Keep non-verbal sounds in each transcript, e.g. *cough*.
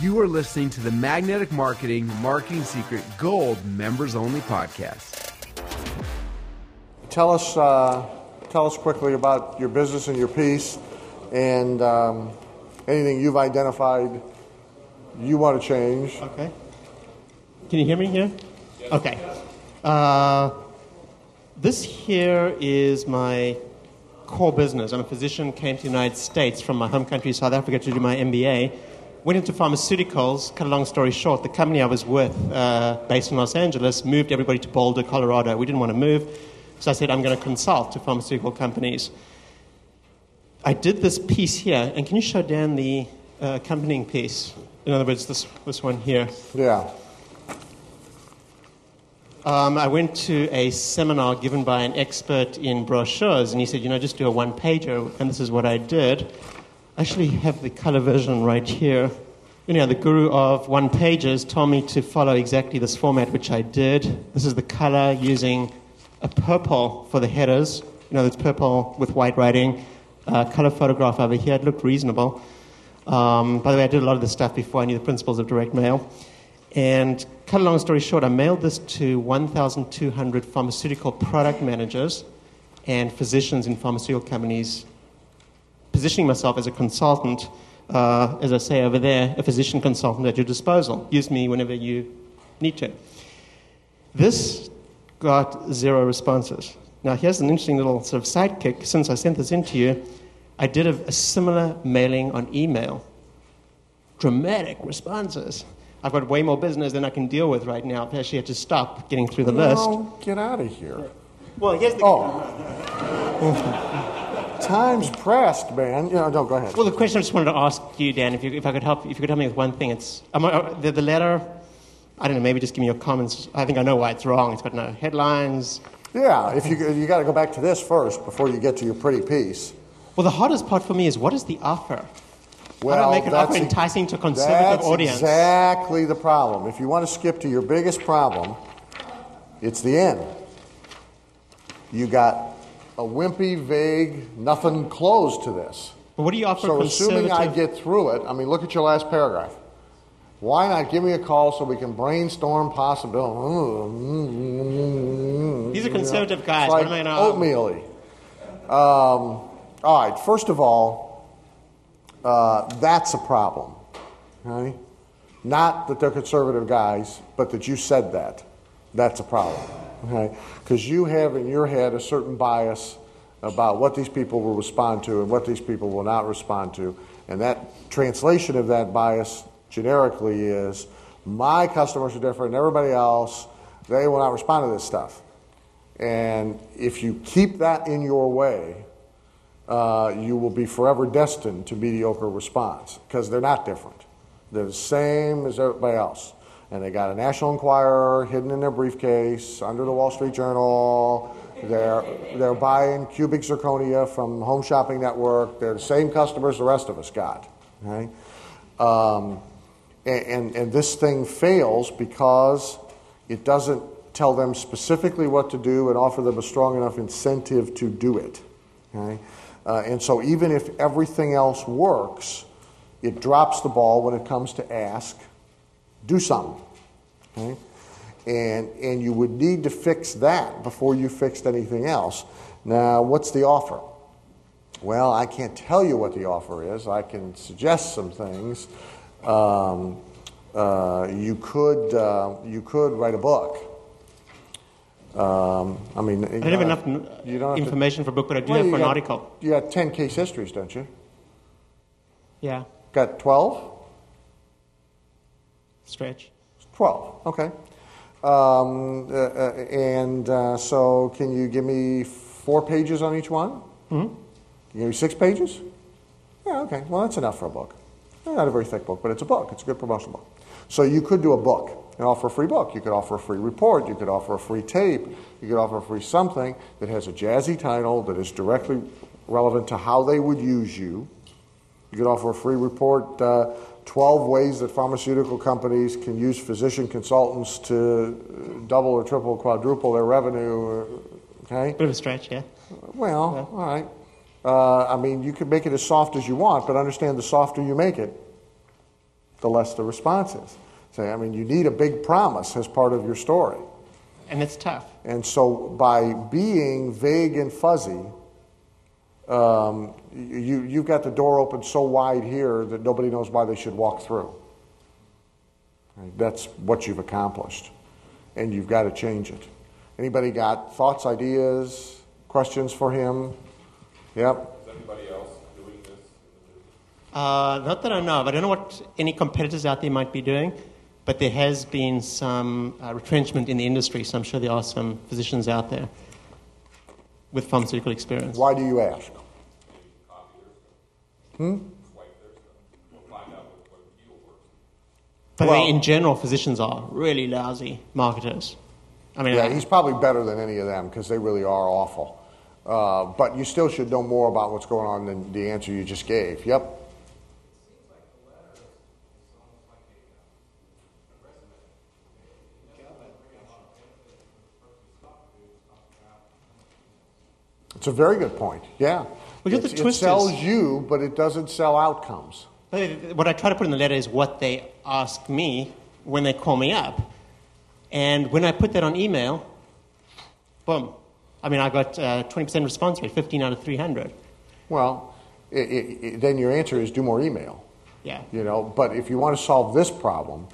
You are listening to the Magnetic Marketing Marketing Secret Gold Members Only podcast. Tell us, uh, tell us quickly about your business and your piece, and um, anything you've identified you want to change. Okay. Can you hear me here? Okay. Uh, this here is my core business. I'm a physician, came to the United States from my home country, South Africa, to do my MBA. Went into pharmaceuticals. Cut a long story short, the company I was with, uh, based in Los Angeles, moved everybody to Boulder, Colorado. We didn't want to move, so I said, I'm going to consult to pharmaceutical companies. I did this piece here, and can you show Dan the uh, accompanying piece? In other words, this, this one here. Yeah. Um, I went to a seminar given by an expert in brochures, and he said, you know, just do a one pager, and this is what I did. Actually have the color version right here. You know, the guru of one pages told me to follow exactly this format, which I did. This is the color using a purple for the headers. You know, it's purple with white writing. Uh, color photograph over here. It looked reasonable. Um, by the way, I did a lot of this stuff before I knew the principles of direct mail. And cut a long story short, I mailed this to 1,200 pharmaceutical product managers and physicians in pharmaceutical companies, positioning myself as a consultant, uh, as I say over there, a physician consultant at your disposal. Use me whenever you need to. This got zero responses. Now, here's an interesting little sort of sidekick. Since I sent this in to you, I did a, a similar mailing on email. Dramatic responses. I've got way more business than I can deal with right now. I've actually had to stop getting through the list. No, get out of here. Well, here's the. Oh. *laughs* Time's pressed, man. You know, don't go ahead. Well, the question I just wanted to ask you, Dan, if, you, if I could help, if you could help me with one thing, it's um, uh, the, the letter. I don't know. Maybe just give me your comments. I think I know why it's wrong. It's got no headlines. Yeah, if you you got to go back to this first before you get to your pretty piece. Well, the hardest part for me is what is the offer? Well, How do I make an offer enticing to a conservative that's audience? exactly the problem. If you want to skip to your biggest problem, it's the end. You got a wimpy, vague, nothing close to this. But what do you offer So assuming I get through it, I mean, look at your last paragraph. Why not give me a call so we can brainstorm possibilities? These are conservative guys. It's What am I gonna- oatmeal um, All right, first of all, uh, that's a problem. Okay? Not that they're conservative guys, but that you said that. That's a problem. Okay? Because you have in your head a certain bias about what these people will respond to and what these people will not respond to. And that translation of that bias generically is my customers are different than everybody else. They will not respond to this stuff. And if you keep that in your way, uh, you will be forever destined to mediocre response because they're not different. They're the same as everybody else. And they got a National Enquirer hidden in their briefcase under the Wall Street Journal. They're, they're buying cubic zirconia from Home Shopping Network. They're the same customers the rest of us got. Okay? Um, and, and, and this thing fails because it doesn't tell them specifically what to do and offer them a strong enough incentive to do it. Okay? Uh, and so, even if everything else works, it drops the ball when it comes to ask, do something. Okay? And, and you would need to fix that before you fixed anything else. Now, what's the offer? Well, I can't tell you what the offer is. I can suggest some things. Um, uh, you could uh, you could write a book. Um, I mean, I don't have enough you don't have to- information for a book, but I do Well, have for an got- article. You got ten case histories, don't you? Yeah, Got twelve. Stretch. 12, okay. Um, uh, uh, and uh, so, can you give me four pages on each one? Mm-hmm. Can you give me six pages? Yeah, okay. Well, that's enough for a book. Not a very thick book, but it's a book. It's a good promotional book. So, you could do a book and offer a free book. You could offer a free report. You could offer a free tape. You could offer a free something that has a jazzy title that is directly relevant to how they would use you. You could offer a free report uh, 12 ways that pharmaceutical companies can use physician consultants to double or triple, quadruple their revenue. Okay? Bit of a stretch, yeah. Well, all right. Uh, I mean, you can make it as soft as you want, but understand the softer you make it, the less the response is. Say, I mean, you need a big promise as part of your story. And it's tough. And so by being vague and fuzzy, um, you, you've got the door open so wide here that nobody knows why they should walk through. Right? That's what you've accomplished. And you've got to change it. Anybody got thoughts, ideas, questions for him? Yep. Is anybody else doing this? Uh, not that I know of. I don't know what any competitors out there might be doing, but there has been some uh, retrenchment in the industry, so I'm sure there are some physicians out there with pharmaceutical experience. Why do you ask? But Well- in general, physicians are really lousy marketers. I mean, Yeah, I- he's probably better than any of them because they really are awful. Uh, but you still should know more about what's going on than the answer you just gave. Yep. It's a very good point. Yeah. Well, the It's- it sells is- you, but it doesn't sell outcomes. What I try to put in the letter is what they ask me when they call me up. And when I put that on email, boom. I mean, I got uh, 20% response rate, 15 out of 300. Well, i i i then your answer is do more email. Yeah. You know, but if you want to solve this problem,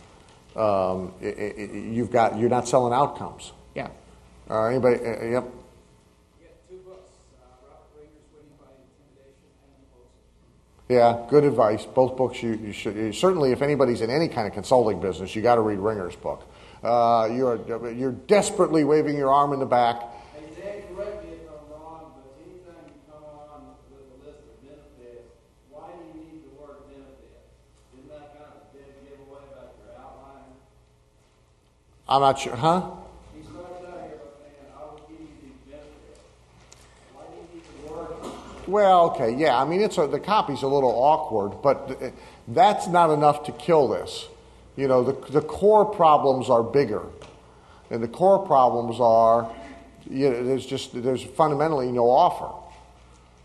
um, you've got you're not selling outcomes. Yeah. Uh, anybody? Uh, yep. You got two books, uh, Robert Ringer's Winning by Intimidation and The Post. Yeah, good advice. Both books you, you should you, certainly. If anybody's in any kind of consulting business, you got to read Ringer's book. Uh, you're you're desperately waving your arm in the back. Hey, correct me if I'm wrong, but anytime you come on with a list of benefits, why do you need the word benefit? Isn't that kind of a dead giveaway about your outline? I'm not sure, huh? He starts out here by saying, I will give you these benefits. Why do you need the word? Well, okay, yeah. I mean, it's a, the copy's a little awkward, but th- eh, that's not enough to kill this. You know, the, the core problems are bigger, and the core problems are you know, there's just there's fundamentally no offer.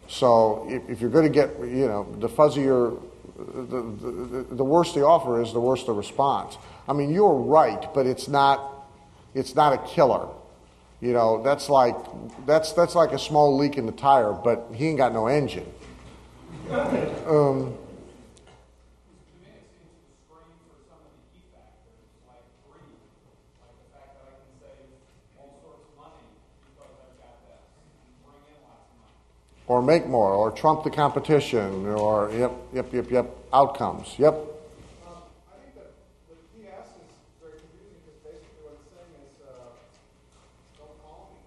So if, if you're going to get you know the fuzzier, the, the, the worse the offer is, the worse the response. I mean, you're right, but it's not it's not a killer. You know, that's like that's that's like a small leak in the tire, but he ain't got no engine. Um, or make more, or trump the competition, or yep, yep, yep, yep, outcomes. Yep. I think that the key ask is very confusing because basically what it's saying is, uh, don't call me.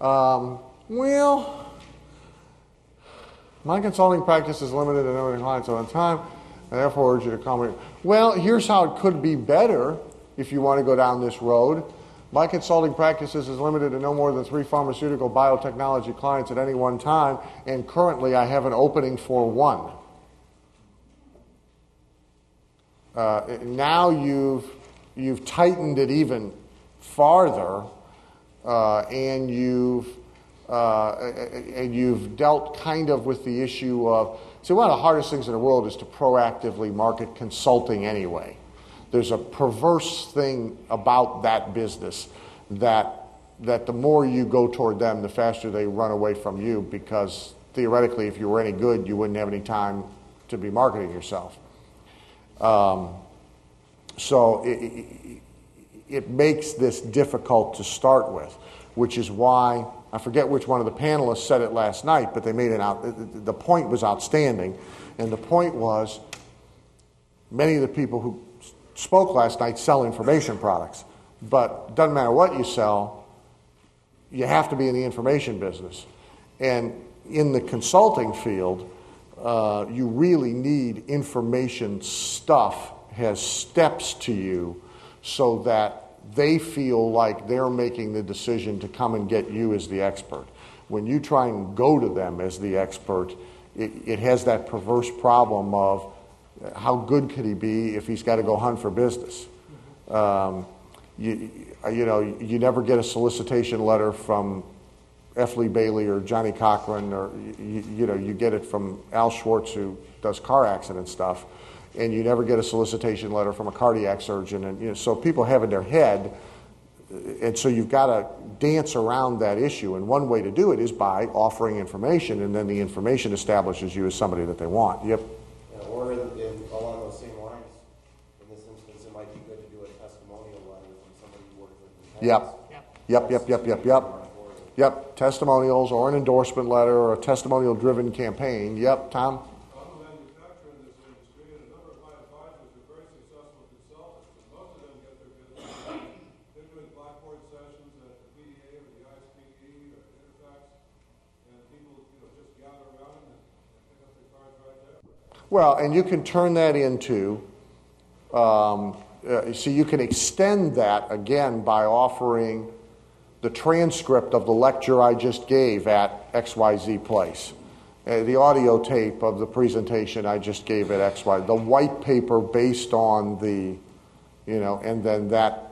Um, well, my consulting practice is limited to knowing clients at a time, and therefore urge you to me. Well, here's how it could be better if you want to go down this road. My consulting practices is limited to no more than three pharmaceutical biotechnology clients at any one time, and currently I have an opening for one. Uh, now you've you've tightened it even farther, uh, and you've uh, and you've dealt kind of with the issue of see one of the hardest things in the world is to proactively market consulting anyway. There's a perverse thing about that business that that the more you go toward them, the faster they run away from you because theoretically, if you were any good, you wouldn't have any time to be marketing yourself. Um, so it, it, it makes this difficult to start with, which is why I forget which one of the panelists said it last night, but they made it out. The point was outstanding, and the point was many of the people who spoke last night sell information products, but doesn't matter what you sell, you have to be in the information business, and in the consulting field, uh, you really need information stuff has steps to you so that they feel like they're making the decision to come and get you as the expert. When you try and go to them as the expert, it, it has that perverse problem of uh, how good could he be if he's got to go hunt for business? Um, you, you know, you never get a solicitation letter from F. Lee Bailey or Johnnie Cochran, or you, you know, you get it from Al Schwartz who does car accident stuff, and you never get a solicitation letter from a cardiac surgeon, and you know, so people have in their head, and so you've got to dance around that issue, and one way to do it is by offering information, and then the information establishes you as somebody that they want. Yep. Yeah, or in, in, along those same lines, in this instance, it might be good to do a testimonial letter from somebody you worked with the Yep. past. Yep, yep, yep, yep, yep. Yep, testimonials or an endorsement letter or a testimonial driven campaign. Yep, Tom? I'm a manufacturer in this industry, and a number of my advisors are very successful consultants, and most of them get their business. They're doing blackboard sessions at the PDA or the ISPE or Interphex, and people, you know, just gather around and and pick up their cards right there. Well, and you can turn that into, um, uh, see, you can extend that again by offering the transcript of the lecture I just gave at XYZ Place, uh, the audio tape of the presentation I just gave at XY, the white paper based on the, you know, and then that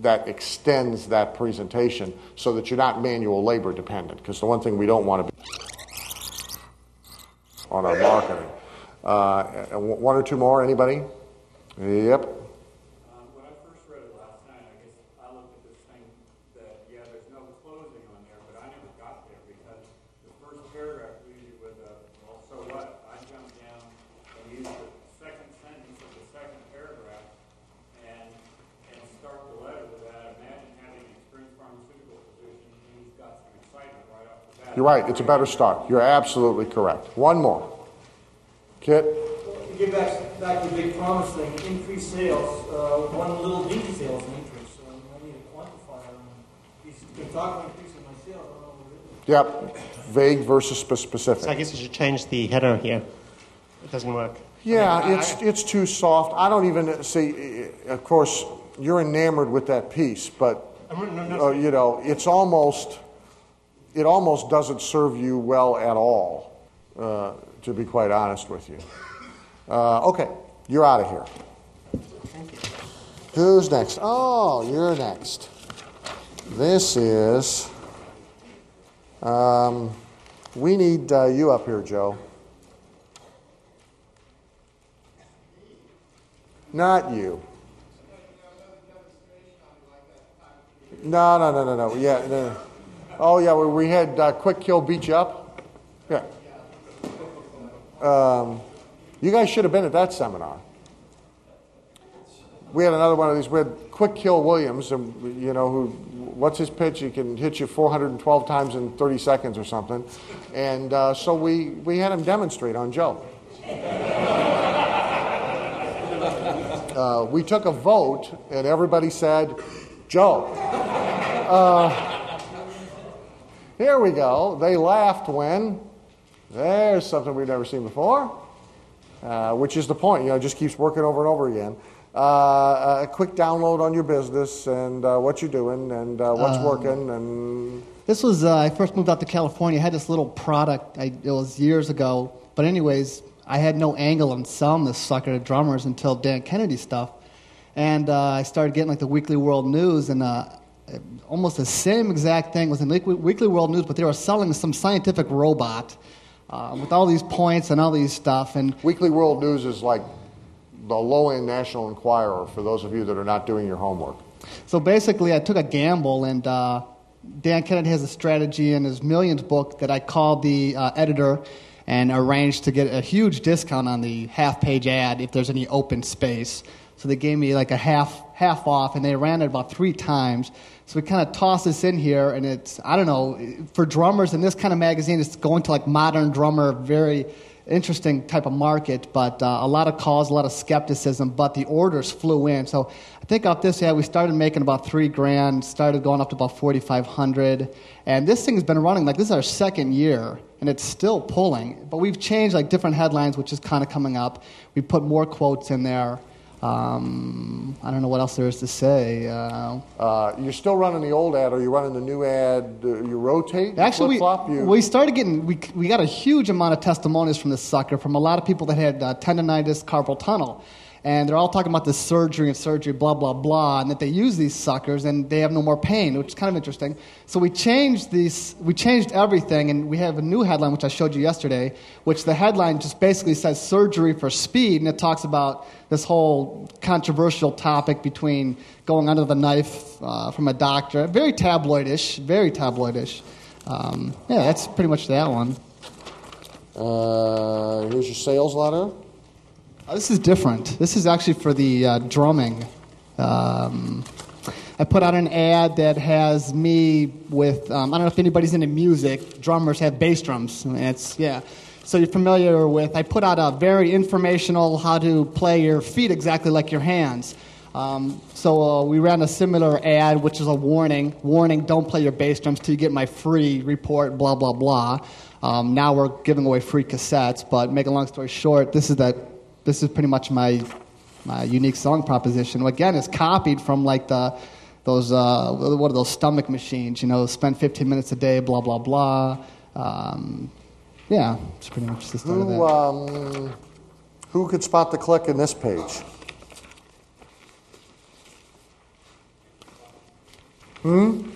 that extends that presentation so that you're not manual labor dependent. Because the one thing we don't want to be on our marketing. Uh, one or two more, anybody? Yep. When I first read it last night, I guess I looked at this thing that, yeah, there's no closing on there, but I never got there because the first paragraph leaves you with a, well, so what? I jumped down and used the second sentence of the second paragraph and, and start the letter with that. Imagine having an experienced pharmaceutical physician who's got some excitement right off the bat. You're right. It's a better start. You're absolutely correct. One more. Kit? To get back, back to the big promise thing, increased sales, uh, one little D sales increase, so I need a quantifier. You can talk about increasing my sales, I don't know what it is. Yep. Vague versus spe- specific. So I guess you should change the header here. It doesn't work. Yeah, I mean, I- it's, it's too soft. I don't even see, of course, you're enamored with that piece, but, no, no, uh, you know, it's almost, it almost doesn't serve you well at all, uh, to be quite honest with you. Uh, okay, you're out of here. Thank you. Who's next? Oh, you're next. This is, um, we need uh, you up here, Joe. Not you. No, no, no, no, no. Yeah, no. Oh, yeah. We, we had uh, Quick Kill beat you up. Um, you guys should have been at that seminar. We had another one of these. We had Quick Kill Williams, and you know who? What's his pitch? He can hit you 412 times in 30 seconds or something. And uh, so we we had him demonstrate on Joe. Uh, we took a vote, and everybody said, Joe. Uh, here we go. They laughed when there's something we've never seen before, uh, which is the point. You know, it just keeps working over and over again. Uh, a quick download on your business and uh, what you're doing and uh, what's working and This was uh, I first moved out to California. I had this little product. I, it was years ago, but anyways, I had no angle on selling this sucker to drummers until Dan Kennedy stuff, and uh, I started getting like the Weekly World News and. Uh, Almost the same exact thing was in Weekly World News, but they were selling some scientific robot uh, with all these points and all these stuff. And Weekly World News is like the low end National Enquirer for those of you that are not doing your homework. So basically, I took a gamble, and uh, Dan Kennedy has a strategy in his Millions book that I called the uh, editor and arranged to get a huge discount on the half page ad if there's any open space. So they gave me like a half half off, and they ran it about three times. So we kind of tossed this in here, and it's I don't know for drummers in this kind of magazine, it's going to like modern drummer, very interesting type of market, but uh, a lot of calls, a lot of skepticism, but the orders flew in. So I think off this ad, we started making about three grand, started going up to about 4,500. And this thing's been running, like this is our second year, and it's still pulling. But we've changed like different headlines, which is kind of coming up. We put more quotes in there. Um, I don't know what else there is to say. Uh, Uh, you're still running the old ad, or you're running the new ad? Uh, you rotate? Actually, we, You, we started getting, we, we got a huge amount of testimonies from this sucker from a lot of people that had uh, tendonitis, carpal tunnel. And they're all talking about the surgery and surgery, blah blah blah, and that they use these suckers and they have no more pain, which is kind of interesting. So we changed these, we changed everything, and we have a new headline which I showed you yesterday, which the headline just basically says surgery for speed, and it talks about this whole controversial topic between going under the knife uh, from a doctor, very tabloidish, very tabloidish. Um, yeah, that's pretty much that one. Uh, here's your sales letter. Uh, this is different. This is actually for the uh, drumming. Um, I put out an ad that has me with, um, I don't know if anybody's into music, drummers have bass drums. It's, yeah. So you're familiar with, I put out a very informational how to play your feet exactly like your hands. Um, so uh, we ran a similar ad, which is a warning warning, don't play your bass drums till you get my free report, blah, blah, blah. Um, now we're giving away free cassettes, but make a long story short, this is that this is pretty much my my unique selling proposition. Again, it's copied from like the those uh, what are those stomach machines? You know, spend 15 minutes a day, blah blah blah. Um, yeah, it's pretty much the start of that. Who, um, who could spot the click in this page? Hmm?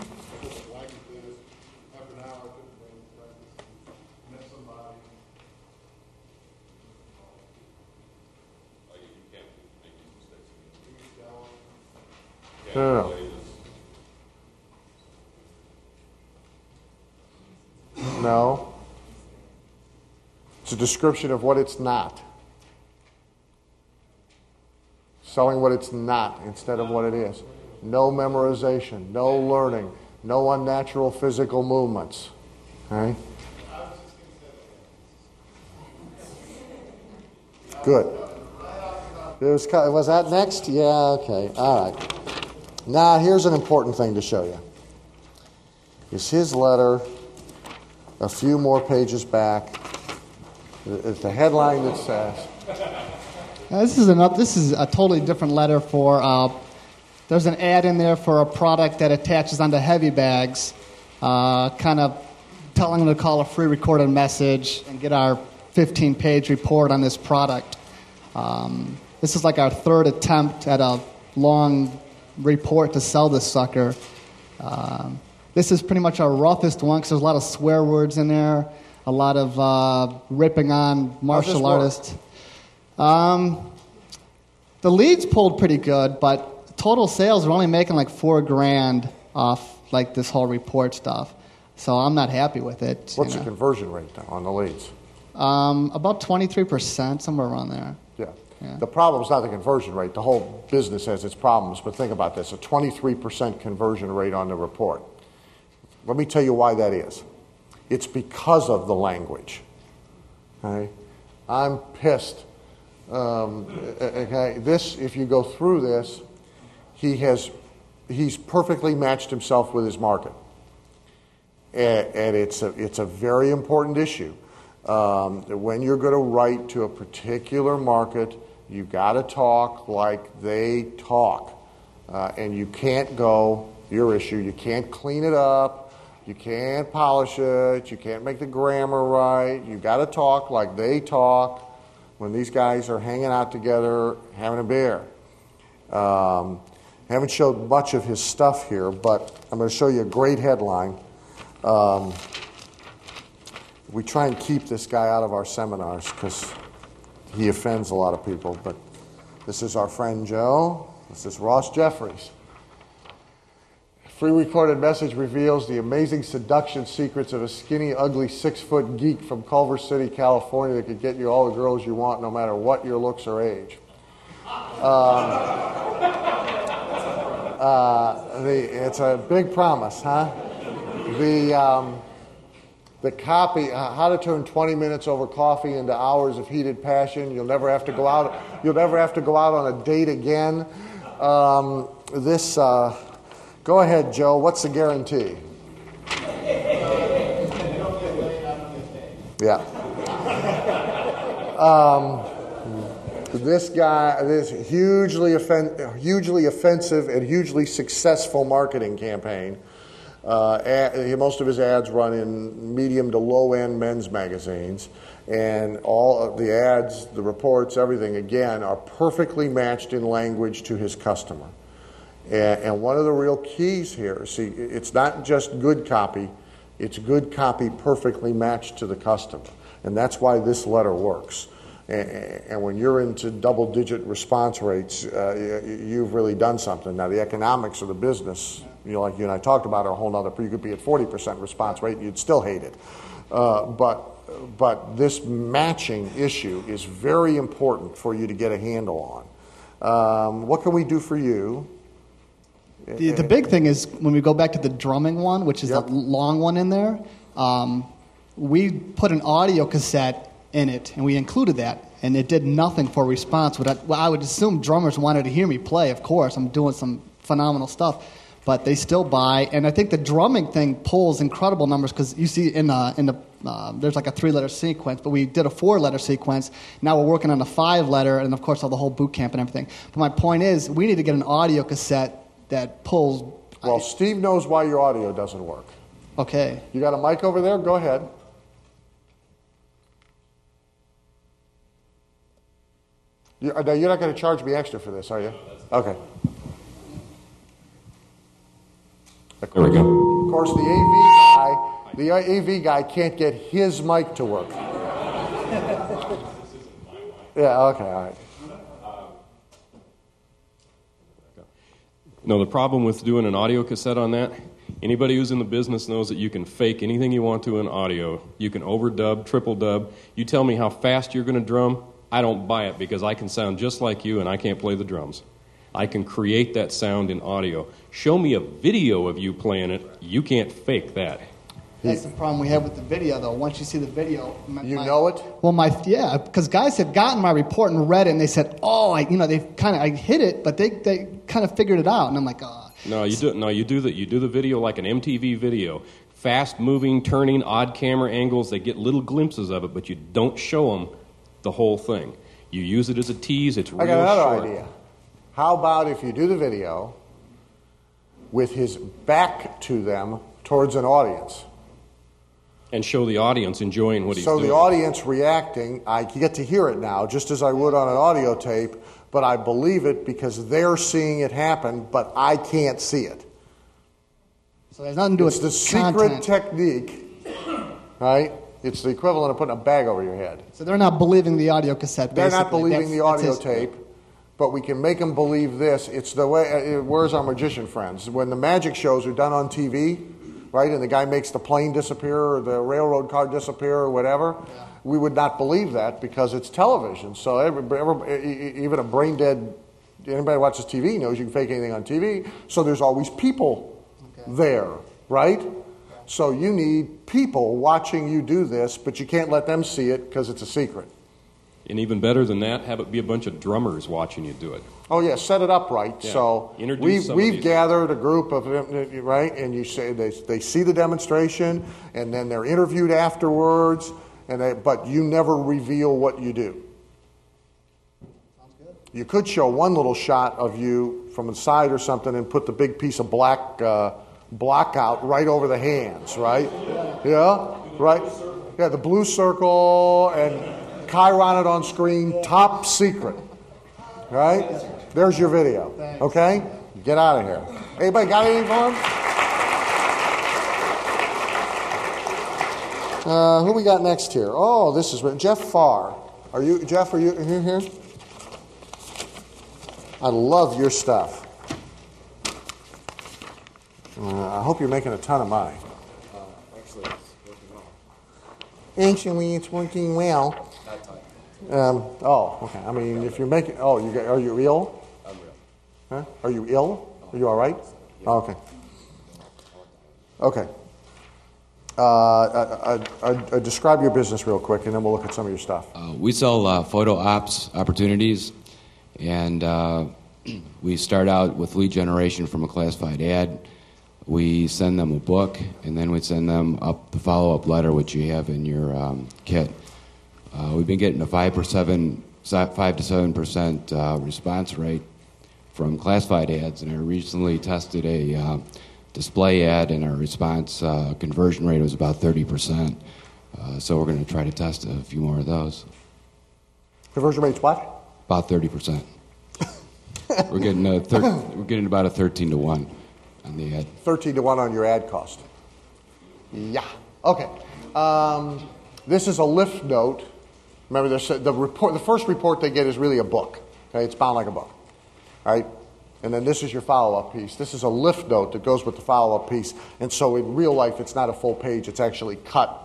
No, no. It's a description of what it's not. Selling what it's not instead of what it is. No memorization, no learning, no unnatural physical movements. Okay? Good. It was, was that next? Yeah, okay. All right. Now, here's an important thing to show you. Is his letter a few more pages back? It's the headline that says. This is another, This is a totally different letter for. Uh, there's an ad in there for a product that attaches onto heavy bags, uh, kind of telling them to call a free recorded message and get our 15-page report on this product. Um, this is like our third attempt at a long report to sell this sucker. Um, this is pretty much our roughest one because there's a lot of swear words in there, a lot of uh, ripping on martial artists. Um, the leads pulled pretty good, but total sales are only making like four grand off like this whole report stuff. So I'm not happy with it. What's you the know. conversion rate on the leads? Um, about 23%, somewhere around there. Yeah. Yeah. The problem is not the conversion rate. The whole business has its problems, but think about this a 23% conversion rate on the report. Let me tell you why that is. It's because of the language. Okay? I'm pissed. Um, okay, this, if you go through this, he has, he's perfectly matched himself with his market. And, and it's, a, it's a very important issue. Um, when you're going to write to a particular market, you got to talk like they talk. Uh, and you can't go, your issue, you can't clean it up, you can't polish it, you can't make the grammar right. You've got to talk like they talk when these guys are hanging out together having a beer. Um, haven't showed much of his stuff here, but I'm going to show you a great headline. Um, we try and keep this guy out of our seminars because he offends a lot of people. But this is our friend Joe. This is Ross Jeffries. Free recorded message reveals the amazing seduction secrets of a skinny, ugly, six foot geek from Culver City, California that could get you all the girls you want no matter what your looks or age. Um, uh, the, it's a big promise, huh? The, um, the copy, uh, how to turn 20 minutes over coffee into hours of heated passion. You'll never have to go out. You'll never have to go out on a date again. Um, this, uh, go ahead, Joe. What's the guarantee? Yeah. Um, this guy, this hugely, offen- hugely offensive and hugely successful marketing campaign Uh, ad, most of his ads run in medium to low end men's magazines, and all of the ads, the reports, everything, again, are perfectly matched in language to his customer. And, and one of the real keys here, see, it's not just good copy, it's good copy perfectly matched to the customer. And that's why this letter works. And, when you're into double digit response rates, uh, you've really done something. Now, the economics of the business, you know, like you and I talked about, are a whole other, you could be at 40% response rate and you'd still hate it. Uh, but but this matching issue is very important for you to get a handle on. Um, what can we do for you? The, the big thing is when we go back to the drumming one, which is Yep. the long one in there, um, we put an audio cassette in it and we included that, and it did nothing for response. But I, well, I would assume drummers wanted to hear me play, of course. I'm doing some phenomenal stuff. But they still buy, and I think the drumming thing pulls incredible numbers because you see in the in the uh, there's like a three letter sequence, but we did a four letter sequence. Now we're working on a five letter, and of course all the whole boot camp and everything. But my point is, we need to get an audio cassette that pulls Well, Steve knows why your audio doesn't work. Okay. You got a mic over there? Go ahead. You, uh, now, you're not going to charge me extra for this, are you? Okay. There we go. Of course, the AV guy, the AV guy can't get his mic to work. *laughs* yeah. Okay. All right. No, the problem with doing an audio cassette on that, anybody who's in the business knows that you can fake anything you want to in audio. You can overdub, triple dub. You tell me how fast you're going to drum, I don't buy it because I can sound just like you and I can't play the drums. I can create that sound in audio. Show me a video of you playing it, you can't fake that. That's the problem we have with the video, though. Once you see the video, my, You my- know it? Well, my yeah, because guys have gotten my report and read it, and they said, "Oh, I, you know, they kind of I hit it, but they they kind of figured it out." And I'm like, "Oh, No, you do no, you do the you do the video like an MTV video. Fast moving, turning, odd camera angles, they get little glimpses of it, but you don't show them the whole thing. You use it as a tease, it's real I got another short. idea. How about if you do the video with his back to them towards an audience? And show the audience enjoying what he's so doing. So the audience reacting, I get to hear it now, just as I would on an audio tape, but I believe it because they're seeing it happen, but I can't see it. so there's nothing to do It's with the secret technique, right? It's the equivalent of putting a bag over your head. so they're not believing the audio cassette. They're not basically. believing the That's- audio that's his- tape, but we can make them believe this. It's the way. Uh, where's our magician friends? When the magic shows are done on TV, right, and the guy makes the plane disappear or the railroad car disappear or whatever, we would not believe that because it's television. So every, every, e- e- even a brain dead anybody who watches TV knows you can fake anything on TV. So there's always people there, right? So you need people watching you do this, but you can't let them see it because it's a secret. and even better than that, have it be a bunch of drummers watching you do it. Oh yeah, set it up right. Yeah. So Introduce we've we've gathered a group of them, right, and you say they they see the demonstration, and then they're interviewed afterwards, and they, but you never reveal what you do. Sounds good. You could show one little shot of you from the side or something, and put the big piece of black uh, block out right over the hands, right? Yeah, right. Yeah, the blue circle and Chyron it on screen, top secret. Right? There's your video. Okay? Get out of here. Anybody got anything for him? Uh, who we got next here? Oh, this is Jeff Farr. Are you Jeff? Are you are you here? I love your stuff. Uh, I hope you're making a ton of money. Actually, it's working well. Actually, it's working well. Not tight. Um, oh, okay. I mean, if you're making, oh, you got, are you ill? I'm real. Huh? Are you ill? Are you all right? Oh, okay. Okay. Uh, uh, uh, uh, uh, describe your business real quick, and then we'll look at some of your stuff. Uh, we sell uh, photo ops opportunities, and uh, *clears throat* we start out with lead generation from a classified ad. We send them a book, and then we send them up the follow up letter, which you have in your um, kit. Uh, we've been getting a five per seven, five to seven percent uh, response rate from classified ads, and I recently tested a uh, display ad, and our response uh, conversion rate was about 30%. Uh, so we're going to try to test a few more of those. Conversion rate's what? About 30%. *laughs* we're, getting a thir- we're getting about a 13 to 1 on the ad. 13 to 1 on your ad cost. Yeah. Okay. Um, this is a lift note. Remember, there's the report. The first report they get is really a book. Okay, it's bound like a book. All right, and then this is your follow-up piece. This is a lift note that goes with the follow-up piece. And so in real life, it's not a full page. It's actually cut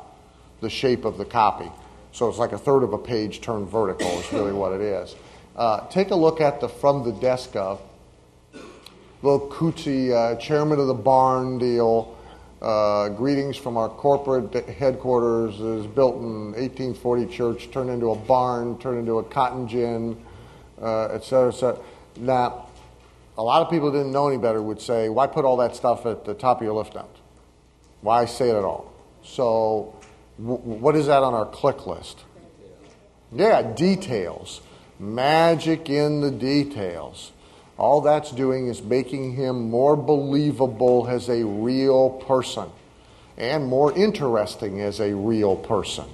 the shape of the copy. So it's like a third of a page turned vertical. Is really what it is. Uh, take a look at the from the desk of little coochie uh, chairman of the barn deal. Uh, greetings from our corporate headquarters is built in 1840 church, turned into a barn, turned into a cotton gin, uh, et cetera, et cetera. Now, a lot of people didn't know any better would say, why put all that stuff at the top of your lift? Why say it at all? So, w- what is that on our click list? Yeah, details. Magic in the details. All that's doing is making him more believable as a real person and more interesting as a real person.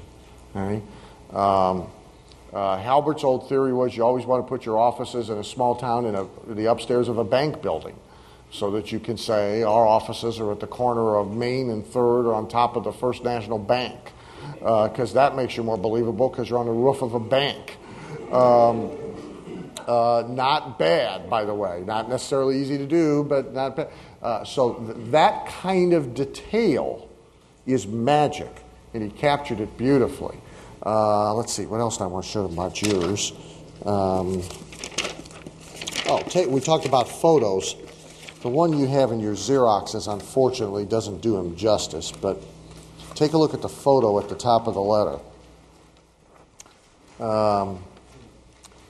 Um, uh, Halbert's old theory was you always want to put your offices in a small town in, a, the upstairs of a bank building so that you can say our offices are at the corner of Main and Third or on top of the First National Bank because uh, that makes you more believable because you're on the roof of a bank. Um, uh, not bad, by the way. Not necessarily easy to do, but not bad. Uh, so th- that kind of detail is magic, and he captured it beautifully. Uh, let's see, what else I want to show about yours? Um, oh, we talked about photos. The one you have in your Xeroxes, unfortunately, doesn't do him justice, but take a look at the photo at the top of the letter. Um,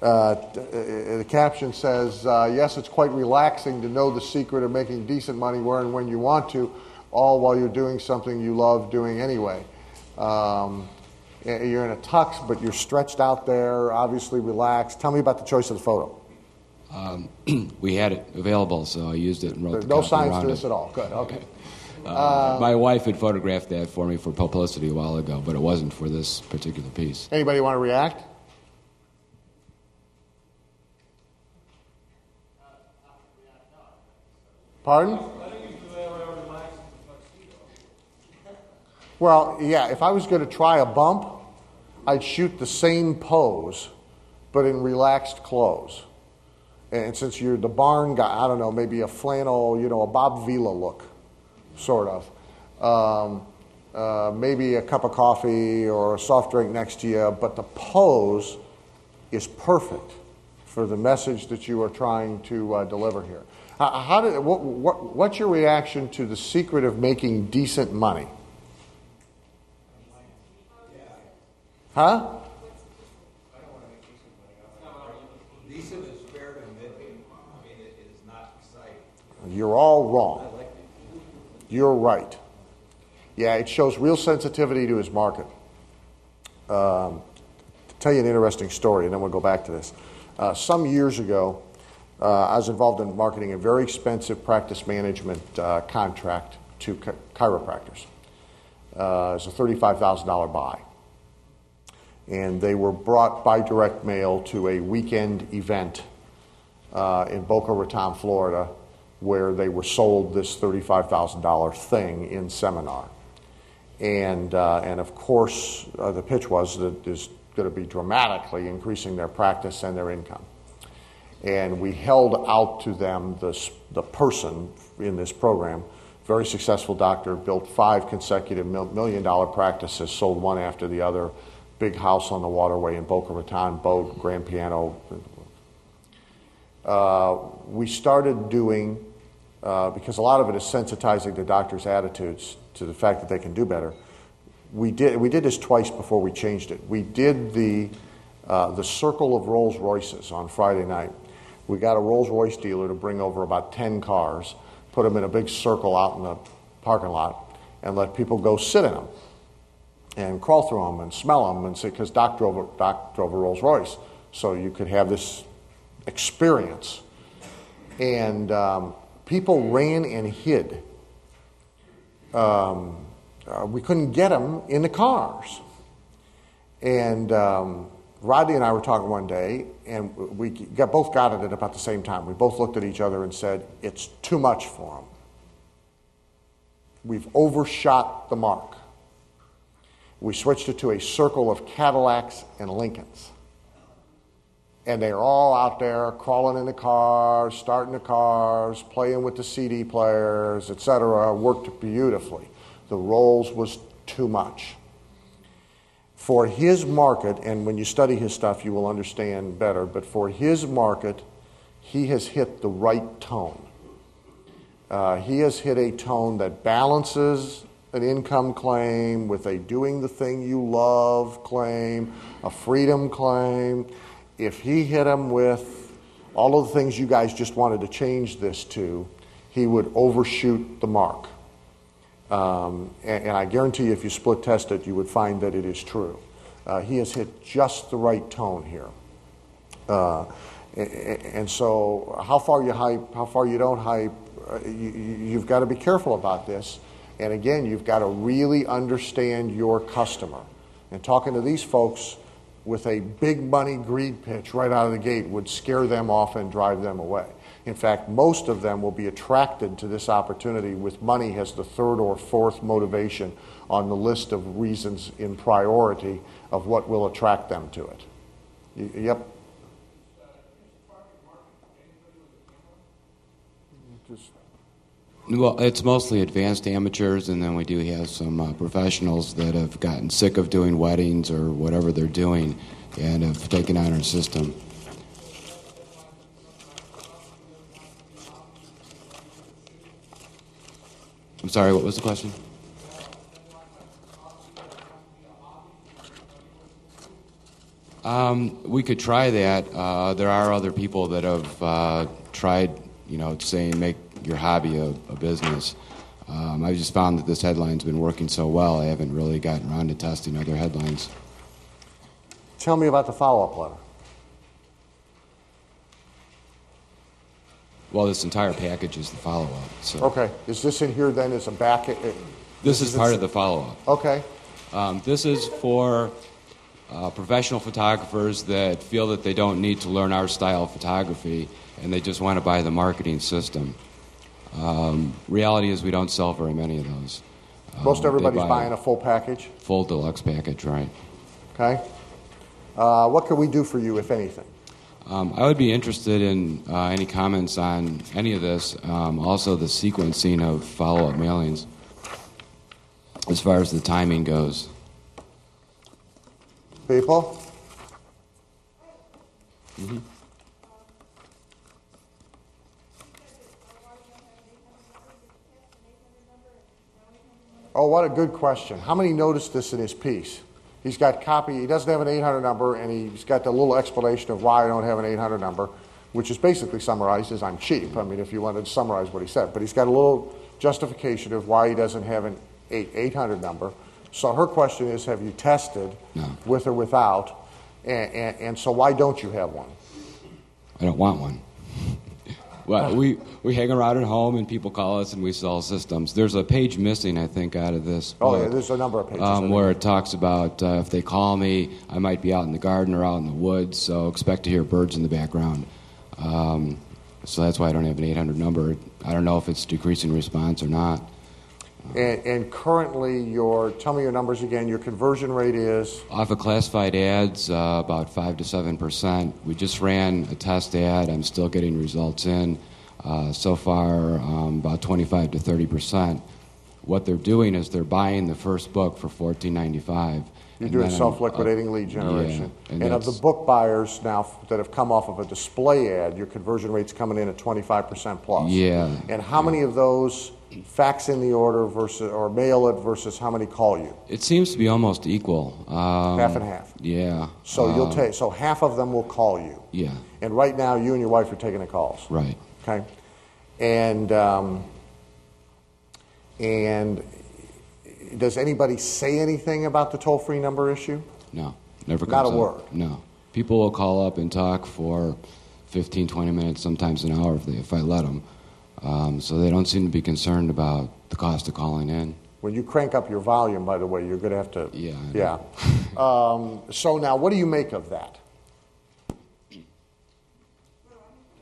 uh, the caption says, uh, Yes, it's quite relaxing to know the secret of making decent money where and when you want to, all while you're doing something you love doing anyway. Um, you're in a tux, but you're stretched out there, obviously relaxed. Tell me about the choice of the photo. Um, *clears throat* we had it available, so I used it and wrote There's the no signs to this it. at all. Good, okay. *laughs* Uh, my wife had photographed that for me for publicity a while ago, but it wasn't for this particular piece. Anybody want to react? Pardon? Well, yeah, if I was going to try a bump, I'd shoot the same pose, but in relaxed clothes. And since you're the barn guy, I don't know, maybe a flannel, you know, a Bob Vila look, sort of. Um, uh, maybe a cup of coffee or a soft drink next to you, but the pose is perfect for the message that you are trying to uh, deliver here. How, how did, what, what, what's your reaction to the secret of making decent money? Huh? Decent is fair to mid. I mean, it is not exciting. You're all wrong. You're right. Yeah, it shows real sensitivity to his market. Um, to tell you an interesting story, and then we'll go back to this. Uh, some years ago, uh, I was involved in marketing a very expensive practice management uh, contract to chi- chiropractors. Uh, it was a $35,000 buy. And they were brought by direct mail to a weekend event uh, in Boca Raton, Florida, where they were sold this $35,000 thing in seminar. And, uh, and of course, uh, the pitch was that it's going to be dramatically increasing their practice and their income. And we held out to them this, the person in this program, very successful doctor, built five consecutive million dollar practices, sold one after the other, big house on the waterway in Boca Raton, boat, grand piano. Uh, we started doing, uh, because a lot of it is sensitizing the doctor's attitudes to the fact that they can do better. We did, we did this twice before we changed it. We did the, uh, the circle of Rolls Royces on Friday night. We got a Rolls Royce dealer to bring over about 10 cars, put them in a big circle out in the parking lot, and let people go sit in them and crawl through them and smell them and say, because Doc drove, a, Doc drove a Rolls Royce. So you could have this experience. And um, people ran and hid um, uh, we couldn't get them in the cars. And um, Rodney and I were talking one day, and we got, both got it at about the same time. We both looked at each other and said, It's too much for them. We've overshot the mark. We switched it to a circle of Cadillacs and Lincolns. And they're all out there crawling in the cars, starting the cars, playing with the CD players, etc. Worked beautifully. The Rolls was too much. For his market, and when you study his stuff, you will understand better, but for his market, he has hit the right tone. Uh, he has hit a tone that balances an income claim with a doing the thing you love claim, a freedom claim. If he hit him with all of the things you guys just wanted to change this to, he would overshoot the mark. Um, and, and, I guarantee you, if you split test it, you would find that it is true. Uh, he has hit just the right tone here. Uh, and so, how far you hype, how far you don't hype, uh, you, you've got to be careful about this. And again, you've got to really understand your customer. And talking to these folks with a big money greed pitch right out of the gate would scare them off and drive them away. In fact, most of them will be attracted to this opportunity with money as the third or fourth motivation on the list of reasons in priority of what will attract them to it. Yep. Well, it's mostly advanced amateurs, and then we do have some uh, professionals that have gotten sick of doing weddings or whatever they're doing and have taken on our system. I'm sorry, what was the question? Um, we could try that. Uh, there are other people that have uh, tried, you know, saying make your hobby a, a business. Um, I just found that this headline's been working so well, I haven't really gotten around to testing other headlines. Tell me about the follow up letter. Well, this entire package is the follow up. So Okay. Is this in here then as a back? uh, this is part of the follow up. Okay. Um, this is for uh, professional photographers that feel that they don't need to learn our style of photography and they just want to buy the marketing system. Um, reality is, we don't sell very many of those. Most Um, they everybody's buy buying a full package. full deluxe package, right? Okay. Uh, what can we do for you, if anything? Um, I would be interested in uh, any comments on any of this. Um, also, the sequencing of follow up mailings, as far as the timing goes. People? Mm-hmm. Oh, what a good question. How many noticed this in his piece? He's got copy, he doesn't have an 800 number, and he's got the little explanation of why I don't have an 800 number, which is basically summarized as I'm cheap. I mean, if you wanted to summarize what he said. But he's got a little justification of why he doesn't have an 800 number. So her question is have you tested with or without? And, and, and so why don't you have one? I don't want one. Well, we, we hang around at home and people call us and we sell systems. There's a page missing, I think, out of this. Oh, book, yeah, there's a number of pages. Um, where it talks about uh, if they call me, I might be out in the garden or out in the woods, so expect to hear birds in the background. Um, so that's why I don't have an 800 number. I don't know if it's decreasing response or not. And, and currently, your tell me your numbers again. Your conversion rate is Off of classified ads, uh, about 5 to 7%. We just ran a test ad. I'm still getting results in. Uh, so far, um, about 25 to 30%. What they're doing is they're buying the first book for 14.95. you're and doing then self-liquidating lead yeah, generation. and and of the book buyers now that have come off of a display ad, your conversion rate's coming in at 25% plus. Yeah. And how many of those fax in the order versus or mail it versus how many call you? It seems to be almost equal. Um, Half and half. Yeah. So you'll um, take so half of them will call you. Yeah, And right now, you and your wife are taking the calls. right. Okay. And um, and does anybody say anything about the toll free number issue? No, never Not comes a up. word. No. People will call up and talk for 15, 20 minutes, sometimes an hour if, they, if I let them. Um, so they don't seem to be concerned about the cost of calling in. When you crank up your volume, by the way, you're going to have to. Yeah. Yeah. *laughs* um, so now, what do you make of that?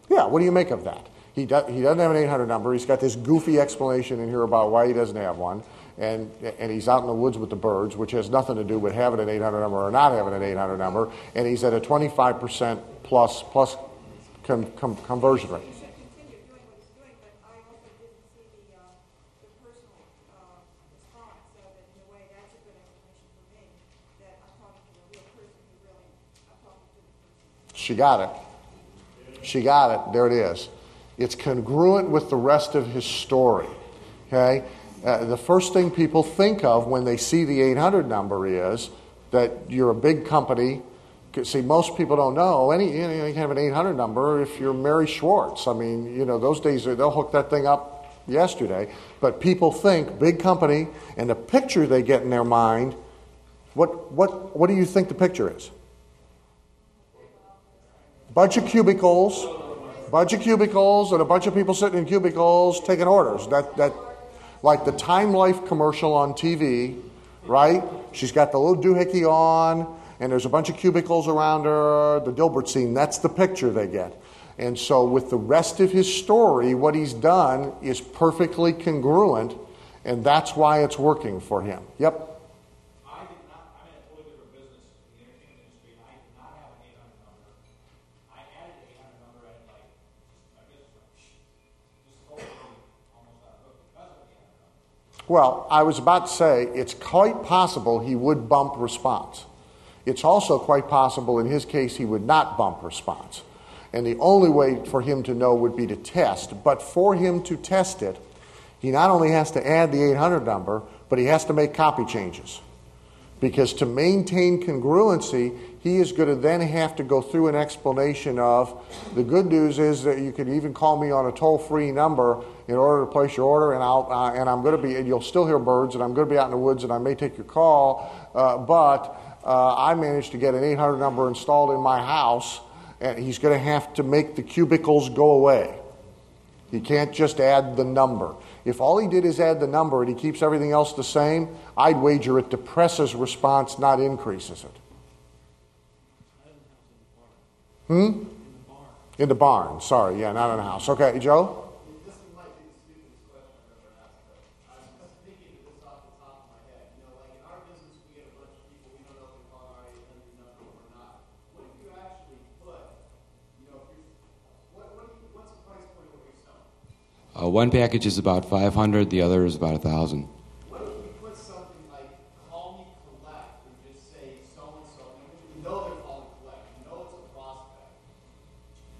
Yeah, what do you make of that? He, do, he doesn't have an 800 number. He's got this goofy explanation in here about why he doesn't have one. And, and he's out in the woods with the birds, which has nothing to do with having an 800 number or not having an 800 number. And he's at a 25% plus, plus con, con, conversion rate. She got it. She got it. There it is. It's congruent with the rest of his story. Okay? Uh, the first thing people think of when they see the 800 number is that you're a big company. See, most people don't know any. You, know, you have an 800 number if you're Mary Schwartz. I mean, you know, those days they'll hook that thing up yesterday. But people think big company, and the picture they get in their mind. What what what do you think the picture is? bunch of cubicles, bunch of cubicles, and a bunch of people sitting in cubicles taking orders. That that, like the Time Life commercial on TV, right? She's got the little doohickey on, and there's a bunch of cubicles around her. The Dilbert scene. That's the picture they get. And so, with the rest of his story, what he's done is perfectly congruent, and that's why it's working for him. Yep. Well, I was about to say it's quite possible he would bump response. It's also quite possible in his case he would not bump response. And the only way for him to know would be to test. But for him to test it, he not only has to add the 800 number, but he has to make copy changes. Because to maintain congruency, he is going to then have to go through an explanation of the good news is that you can even call me on a toll free number in order to place your order, and, I'll, uh, and I'm going to be, and you'll still hear birds, and I'm going to be out in the woods, and I may take your call, uh, but uh, I managed to get an 800 number installed in my house, and he's going to have to make the cubicles go away. He can't just add the number. If all he did is add the number and he keeps everything else the same, I'd wager it depresses response, not increases it. Hmm? In the barn. Sorry, yeah, not in the house. Okay, Joe? Uh, one package is about 500, the other is about 1,000. What if we put something like call me collect or just say so and so? You know they're calling collect. You know it's a prospect.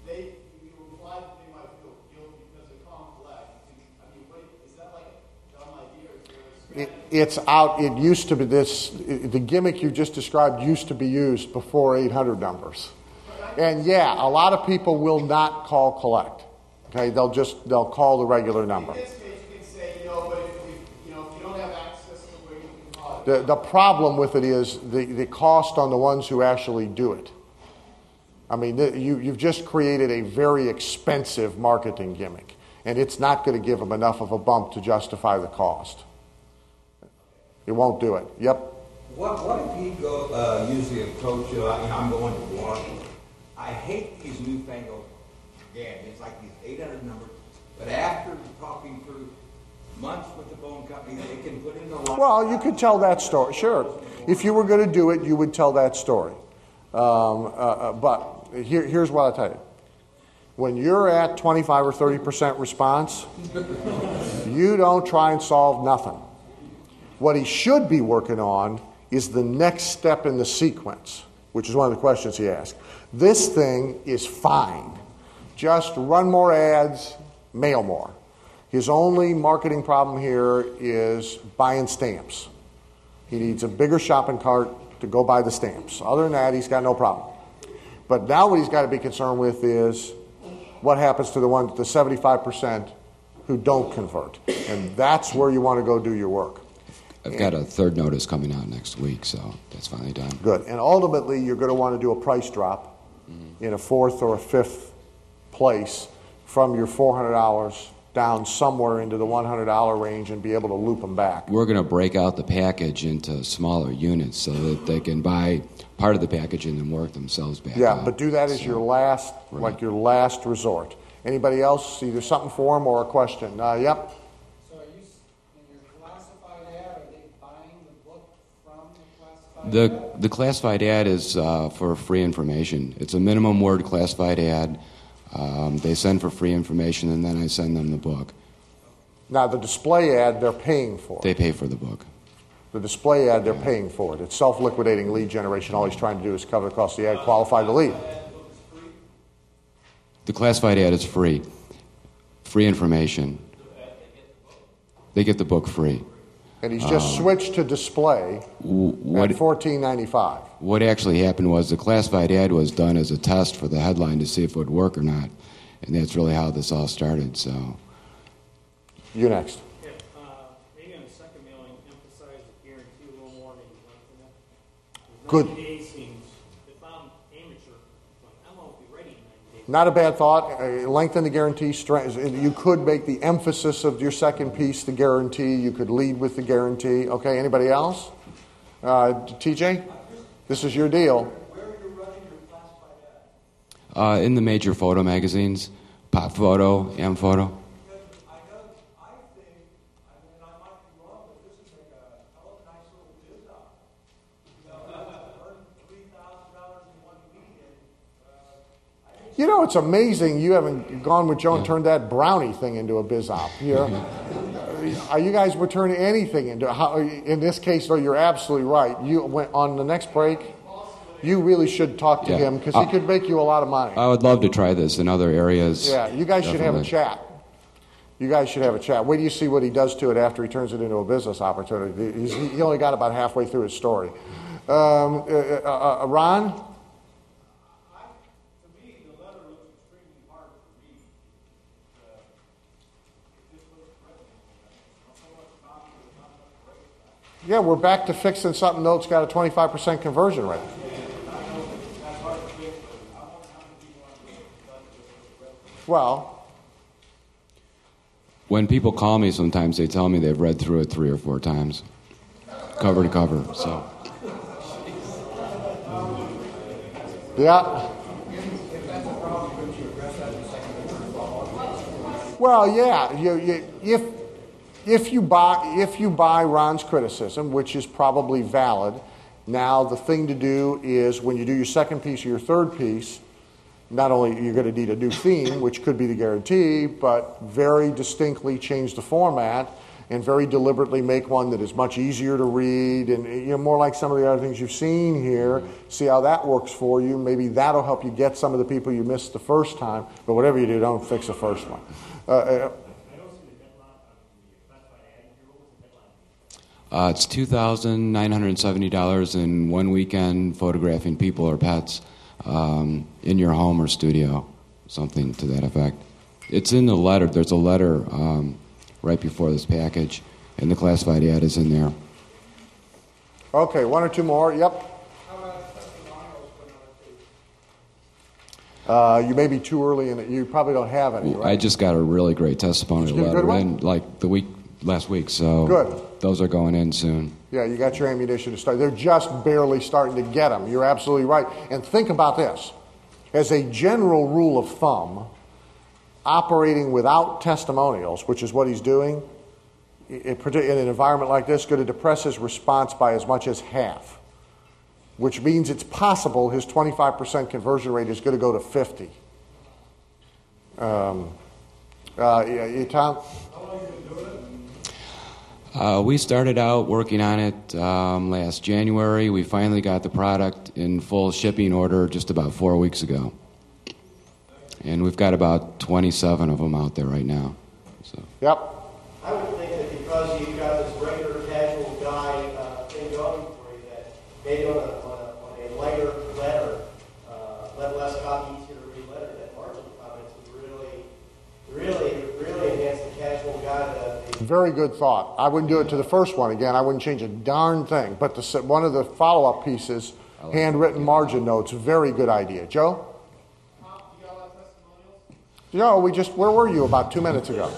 They you reply that they might feel guilty because they call collect. I mean, what, is that like a dumb idea? Or is there a It, it's out. It used to be this. The gimmick you just described used to be used before 800 numbers. And yeah, a lot of people will not call collect. Okay, they'll just they'll call the regular number. In this case, you can say, you know, but if, we, you know, if you don't have access to where you can call it. The, the problem with it is the, the cost on the ones who actually do it. I mean, the, you, you've just created a very expensive marketing gimmick, and it's not going to give them enough of a bump to justify the cost. It won't do it. Yep. What, what if he go, uh, use the approach of, you know, I'm going to war. I hate these newfangled gadgets like these 800 numbers, but after talking through months with the phone company, they can put in the line. Well, you could tell that story, sure. If you were going to do it, you would tell that story. Um, uh, uh, but here, here's what I tell you. When you're at 25 or 30 percent response, you don't try and solve nothing. What he should be working on is the next step in the sequence, which is one of the questions he asked. This thing is fine. Just run more ads, mail more. His only marketing problem here is buying stamps. He needs a bigger shopping cart to go buy the stamps. Other than that, he's got no problem. But now what he's got to be concerned with is what happens to the ones, the 75% who don't convert. And that's where you want to go do your work. I've got a third notice coming out next week, so that's finally done. Good. And ultimately, you're going to want to do a price drop in a fourth or a fifth place from your $400 down somewhere into the $100 range and be able to loop them back. We're going to break out the package into smaller units so that they can buy part of the package and then work themselves back. Yeah, up. but do that as your last, like your last resort. Anybody else, either something for them or a question? Uh, yep. So are you, s- in your classified ad, are they buying the book from the classified The, ad? classified ad is uh, for free information. It's a minimum word classified ad. Um, they send for free information, and then I send them the book. Now, the display ad, they're paying for. They pay for the book. The display ad, they're paying for it. It's self liquidating lead generation. All he's trying to do is cover the cost of the ad, qualify the lead. The classified ad is free. Free information. They get the book free. And he's just Um, switched to display what, at fourteen ninety five. what actually happened was the classified ad was done as a test for the headline to see if it would work or not. And that's really how this all started. So, You next. Yeah, uh, maybe on the second mailing, emphasize the guarantee a little more, maybe lengthen it. Good. Ninety days seems, if I'm amateur, like, I won't be ready in ninety days. Not a bad thought. Lengthen the guarantee. You could make the emphasis of your second piece the guarantee. You could lead with the guarantee. Okay. Anybody else? Uh, TJ, this is your deal. uh, in the major photo magazines, Pop Photo, M Photo. You know, it's amazing you haven't gone with Joe and turned that brownie thing into a biz op. Here, are you guys would turn anything into? How, in this case, though, you're absolutely right. You went on the next break. You really should talk to Yeah. him because he Uh, could make you a lot of money. I would love to try this in other areas. Yeah, you guys should have a chat. You guys should have a chat. Wait till you see what he does to it after he turns it into a business opportunity. He's, he only got about halfway through his story. Um, uh, uh, uh, Ron? Yeah, we're back to fixing something that's got a 25% conversion rate. Well, When people call me, sometimes they tell me they've read through it three or four times, cover to cover. So, yeah. Well, yeah. You, you, if if you buy if you buy Ron's criticism, which is probably valid, now the thing to do is when you do your second piece or your third piece, not only you're going to need a new theme, which could be the guarantee, but very distinctly change the format and very deliberately make one that is much easier to read and you know more like some of the other things you've seen here. See how that works for you. Maybe that'll help you get some of the people you missed the first time. But whatever you do, don't fix the first one. Uh, uh, it's two thousand nine hundred seventy dollars in one weekend photographing people or pets um, in your home or studio, something to that effect. It's in the letter. There's a letter um, right before this package, and the classified ad is in there. okay, one or two more. Yep. Uh, you may be too early and. You probably don't have any, right? I just got a really great testimonial Did you get a letter in like the week last week, so Good. those are going in soon. Yeah, you got your ammunition to start. They're just barely starting to get them. You're absolutely right. And think about this. As a general rule of thumb, operating without testimonials, which is what he's doing, i- i- in an environment like this, going to depress his response by as much as half, which means it's possible his 25% conversion rate is going to go to 50. Um, uh, yeah, yeah, Tom? Uh, we started out working on it um, last January. We finally got the product in full shipping order just about four weeks ago. And we've got about 27 of them out there right now. So. Yep. I would think that because you've got this regular casual guy uh, thing going for you, that maybe on a, on a, on a lighter letter, uh, let less copy, easier to read letter, that margin comments would really, really, really enhance the casual guy. To, Very good thought. I wouldn't do it to the first one again. I wouldn't change a darn thing. But the, one of the follow up pieces, handwritten margin notes, very good idea. Joe? Yo, we just, where were you about two minutes ago?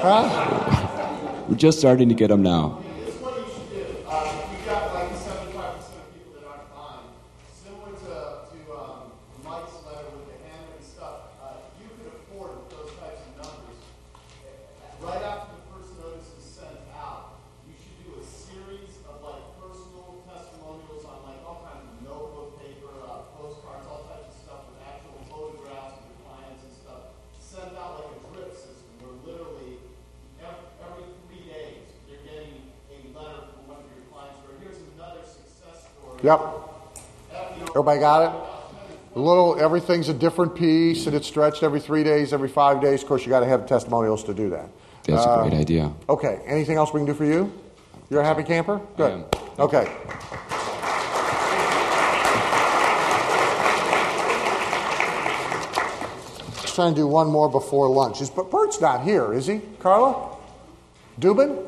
Huh? *laughs* We're just starting to get them now. Here's what you should do. Uh, you've got like seventy-five percent of people that aren't buying. Similar to, to um, Mike's letter with the handwritten stuff, uh, you could afford with those types of numbers. uh, Right after the first notice is sent out, you should do a series of like personal testimonials on like all kinds of notebook paper, uh, postcards, all types of stuff with actual photographs of your clients and stuff. Send out like a drip system where literally every, every three days you're getting a letter from one of your clients where here's another success story. Yep. Everybody got it? A little, everything's a different piece, and it's stretched every three days, every five days. Of course, you got to have testimonials to do that. That's a Uh, great idea. Okay. Anything else we can do for you? You're a happy camper? Good. Okay. Let's try and do one more before lunch. Is, but Bert's not here, is he? Carla? Dubin?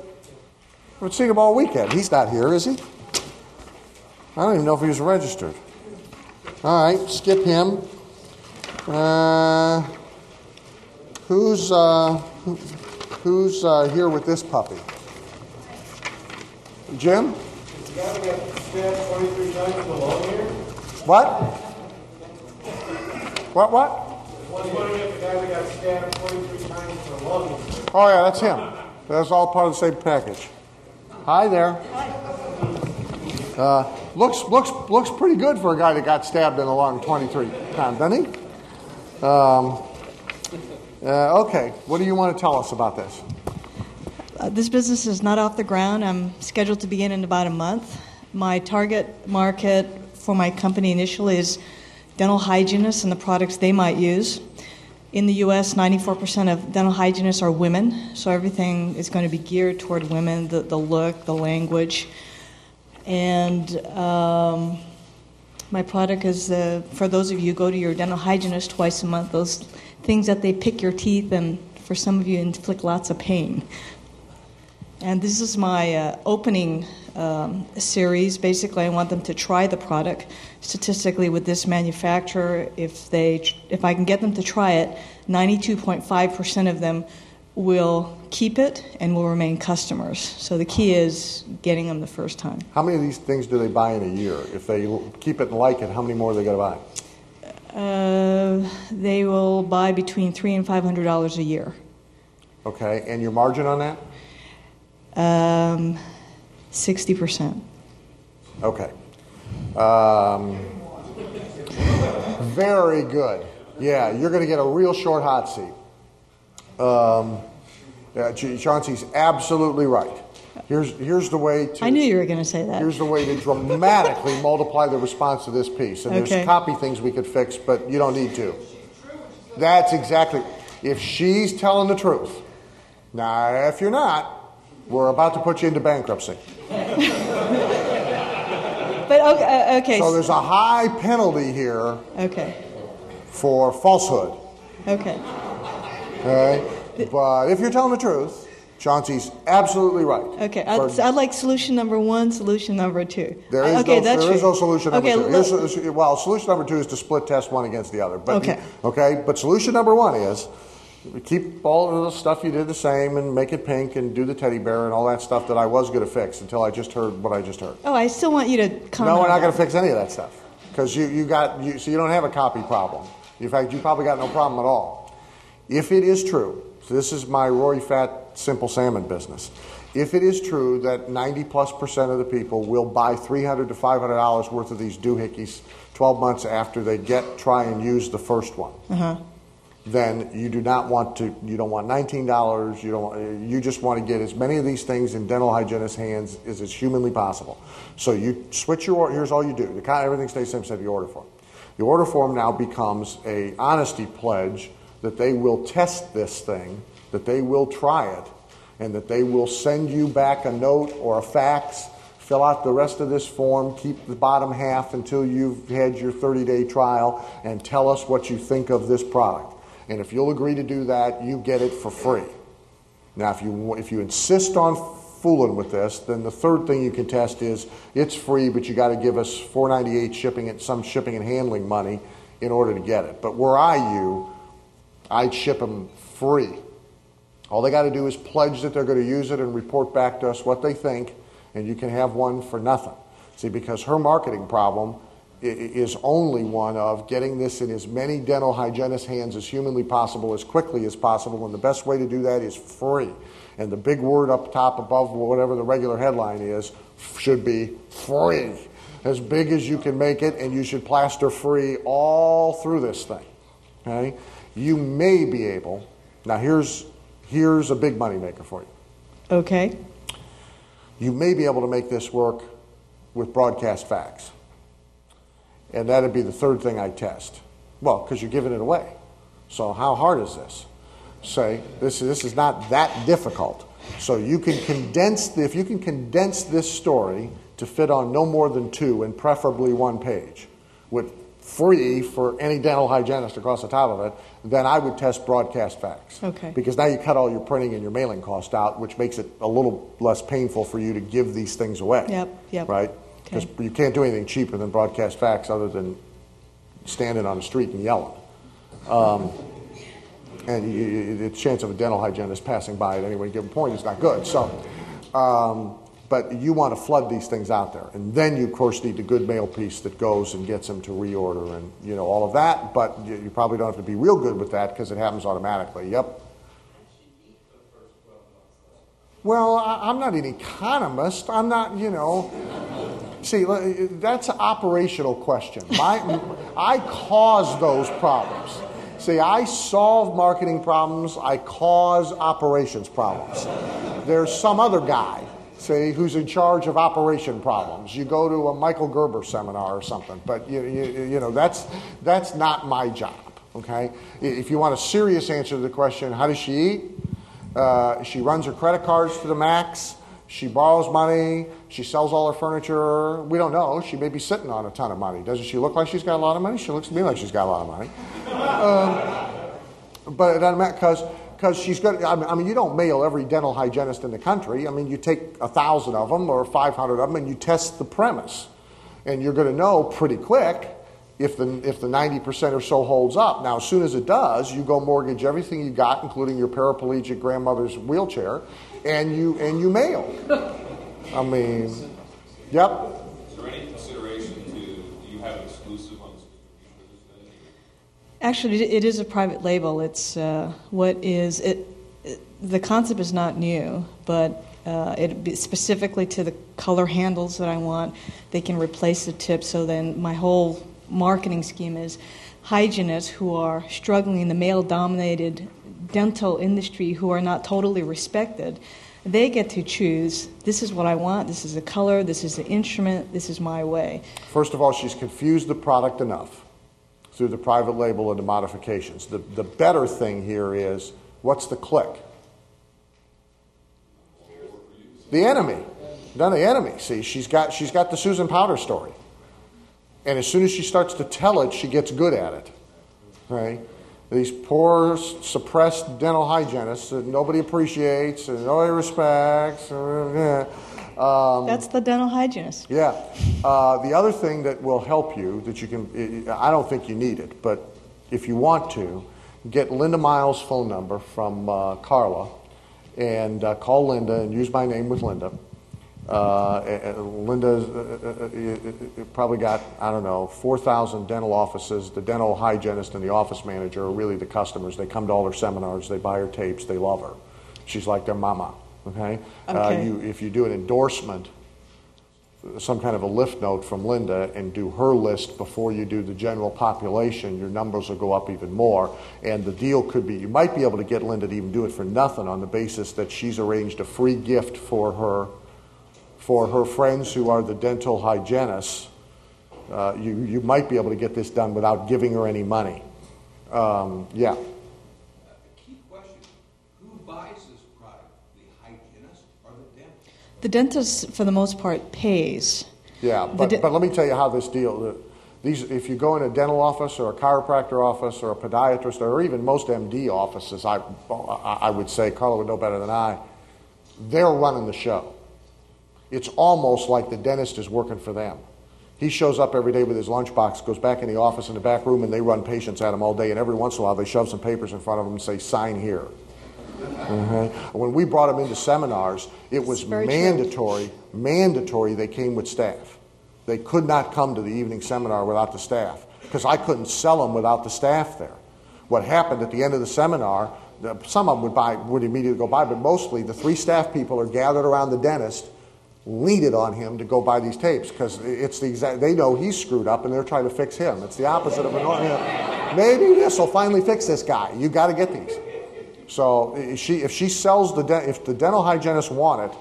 I've seen him all weekend. He's not here, is he? I don't even know if he was registered. All right, skip him. Uh, who's uh, who's uh, here with this puppy? Jim? What? What? What? Oh yeah, that's him. That's all part of the same package. Hi there. Uh, looks looks looks pretty good for a guy that got stabbed in the lung 23 times, doesn't he? Um, uh, okay, what do you want to tell us about this? Uh, this business is not off the ground. I'm scheduled to begin in about a month. My target market for my company initially is dental hygienists and the products they might use. In the US, 94% of dental hygienists are women, so everything is going to be geared toward women the, the look, the language. And um, my product is for those of you who go to your dental hygienist twice a month, those things that they pick your teeth and for some of you inflict lots of pain. And this is my uh, opening um, series. Basically, I want them to try the product. Statistically, with this manufacturer, if they, if I can get them to try it, 92.5% of them will keep it and will remain customers. So the key is getting them the first time. How many of these things do they buy in a year? If they keep it and like it, how many more are they going to buy? Uh, they will buy between three and five hundred dollars a year. Okay, and your margin on that? Um, Sixty percent. Okay. Um, very good. Yeah, you're going to get a real short hot seat. Um, yeah, Ch- Chauncey's absolutely right. Here's, here's the way to. I knew you were going to say that. Here's the way to dramatically *laughs* multiply the response to this piece. And Okay. there's copy things we could fix, but you don't need to. That's exactly. If she's telling the truth. Now, if you're not, we're about to put you into bankruptcy. *laughs* But okay, uh, okay. So there's a high penalty here okay. for falsehood. Okay. Okay? But if you're telling the truth, Chauncey's absolutely right. Okay. I'd, I'd like solution number one, solution number two. There is, uh, okay, no, that's there is no solution number okay, two. Here's- well, solution number two is to split test one against the other. But Okay. okay. But solution number one is keep all of the stuff you did the same and make it pink and do the teddy bear and all that stuff that I was going to fix until I just heard what I just heard. oh, I still want you to comment. No, we're not going to fix any of that stuff because you, you got you, so you don't have a copy problem. In fact, you probably got no problem at all. If it is true, this is my Rory Fatt Simple Salmon business. If it is true that 90 plus percent of the people will buy 300 to 500 dollars worth of these doohickeys 12 months after they get try and use the first one, Uh-huh. then you do not want to. You don't want nineteen dollars. You don't. You just want to get as many of these things in dental hygienist hands as is humanly possible. So you switch your. order. Here's all you do. The kind everything stays the same except the order form. The order form now becomes a honesty pledge that they will test this thing, that they will try it, and that they will send you back a note or a fax. Fill out the rest of this form, keep the bottom half until you've had your 30 day trial, and tell us what you think of this product. And if you'll agree to do that, you get it for free. Now, if you, if you insist on fooling with this, then the third thing you can test is it's free, but you got to give us 498 shipping and some shipping and handling money in order to get it. But were I you, I'd ship them free. All they got to do is pledge that they're going to use it and report back to us what they think, and you can have one for nothing. See, because her marketing problem is only one of getting this in as many dental hygienist hands as humanly possible, as quickly as possible, and the best way to do that is free. And the big word up top above whatever the regular headline is should be free. As big as you can make it, and you should plaster free all through this thing. Okay? You may be able, now here's, here's a big money maker for you. Okay. You may be able to make this work with broadcast fax. And that'd be the third thing I test. Well, because you're giving it away. So how hard is this? Say, this, this is not that difficult. So you can condense, the, if you can condense this story to fit on no more than two and preferably one page, with free for any dental hygienist across the top of it, then I would test broadcast fax. Okay. Because now you cut all your printing and your mailing cost out, which makes it a little less painful for you to give these things away. Yep, yep. Right? Because you can't do anything cheaper than broadcast fax other than standing on the street and yelling. Um, and you, you, the chance of a dental hygienist passing by at any given point is not good. So, um, but you want to flood these things out there, and then you of course need the good mail piece that goes and gets them to reorder, and you know all of that. But you, you probably don't have to be real good with that because it happens automatically. Yep. Well, I'm not an economist. I'm not, you know. See, that's an operational question. My, I cause those problems. See, I solve marketing problems, I cause operations problems. There's some other guy, who's in charge of operation problems. You go to a Michael Gerber seminar or something, but you, you, you know, that's, that's not my job, okay? If you want a serious answer to the question, how does she eat? Uh, she runs her credit cards to the max. She borrows money. She sells all her furniture. We don't know. She may be sitting on a ton of money. Doesn't she look like she's got a lot of money? She looks to me like she's got a lot of money. Um, but it doesn't matter because because she's. I mean, I mean, you don't mail every dental hygienist in the country. I mean, you take a thousand of them or five hundred of them, and you test the premise, and you're going to know pretty quick if the if the ninety percent or so holds up. Now, as soon as it does, you go mortgage everything you got, including your paraplegic grandmother's wheelchair, and you and you mail. I mean, yep. Is there any consideration to, do you have an exclusive on this distribution of this thing? Actually, it is a private label. It's uh, what is it, it. The concept is not new, but uh, it specifically to the color handles that I want. They can replace the tip. So then, my whole marketing scheme is hygienists who are struggling in the male-dominated dental industry, who are not totally respected. They get to choose. This is what I want. This is the color. This is the instrument. This is my way. First of all, she's confused the product enough through the private label and the modifications. The, the better thing here is what's the click? The enemy. Not the enemy. See, she's got, she's got the Susan Powter story. And as soon as she starts to tell it, she gets good at it. Right? These poor, suppressed dental hygienists that nobody appreciates and nobody respects. Um, That's the dental hygienist. yeah. Uh, the other thing that will help you, that you can, I don't think you need it, but if you want to, get Linda Miles' phone number from uh, Carla and uh, call Linda and use my name with Linda. Uh, Linda's uh, uh, uh, probably got, I don't know, 4,000 dental offices. The dental hygienist and the office manager are really the customers. They come to all her seminars, they buy her tapes, they love her. She's like their mama. Okay? Uh, you, if you do an endorsement, some kind of a lift note from Linda and do her list before you do the general population, your numbers will go up even more. And the deal could be you might be able to get Linda to even do it for nothing on the basis that she's arranged a free gift for her for her friends who are the dental hygienists. Uh, you, you might be able to get this done without giving her any money. Um, yeah. The dentist, for the most part, pays. Yeah, but, de- but let me tell you how this deal. the- These, if you go in a dental office or a chiropractor office or a podiatrist or even most MD offices, I, I I would say Carla would know better than I. They're running the show. It's almost like the dentist is working for them. He shows up every day with his lunchbox, goes back in the office in the back room, and they run patients at him all day. And every once in a while, they shove some papers in front of him and say, "Sign here." Mhm. When we brought them into seminars, it was mandatory. Mandatory. They came with staff. They could not come to the evening seminar without the staff because I couldn't sell them without the staff there. What happened at the end of the seminar? Some of them would buy, would immediately go buy, but mostly the three staff people are gathered around the dentist, lean it on him to go buy these tapes because it's the exact. They know he's screwed up and they're trying to fix him. It's the opposite of an. Maybe this will finally fix this guy. You got to get these. So if she, if she sells the, de- if the dental hygienists want it,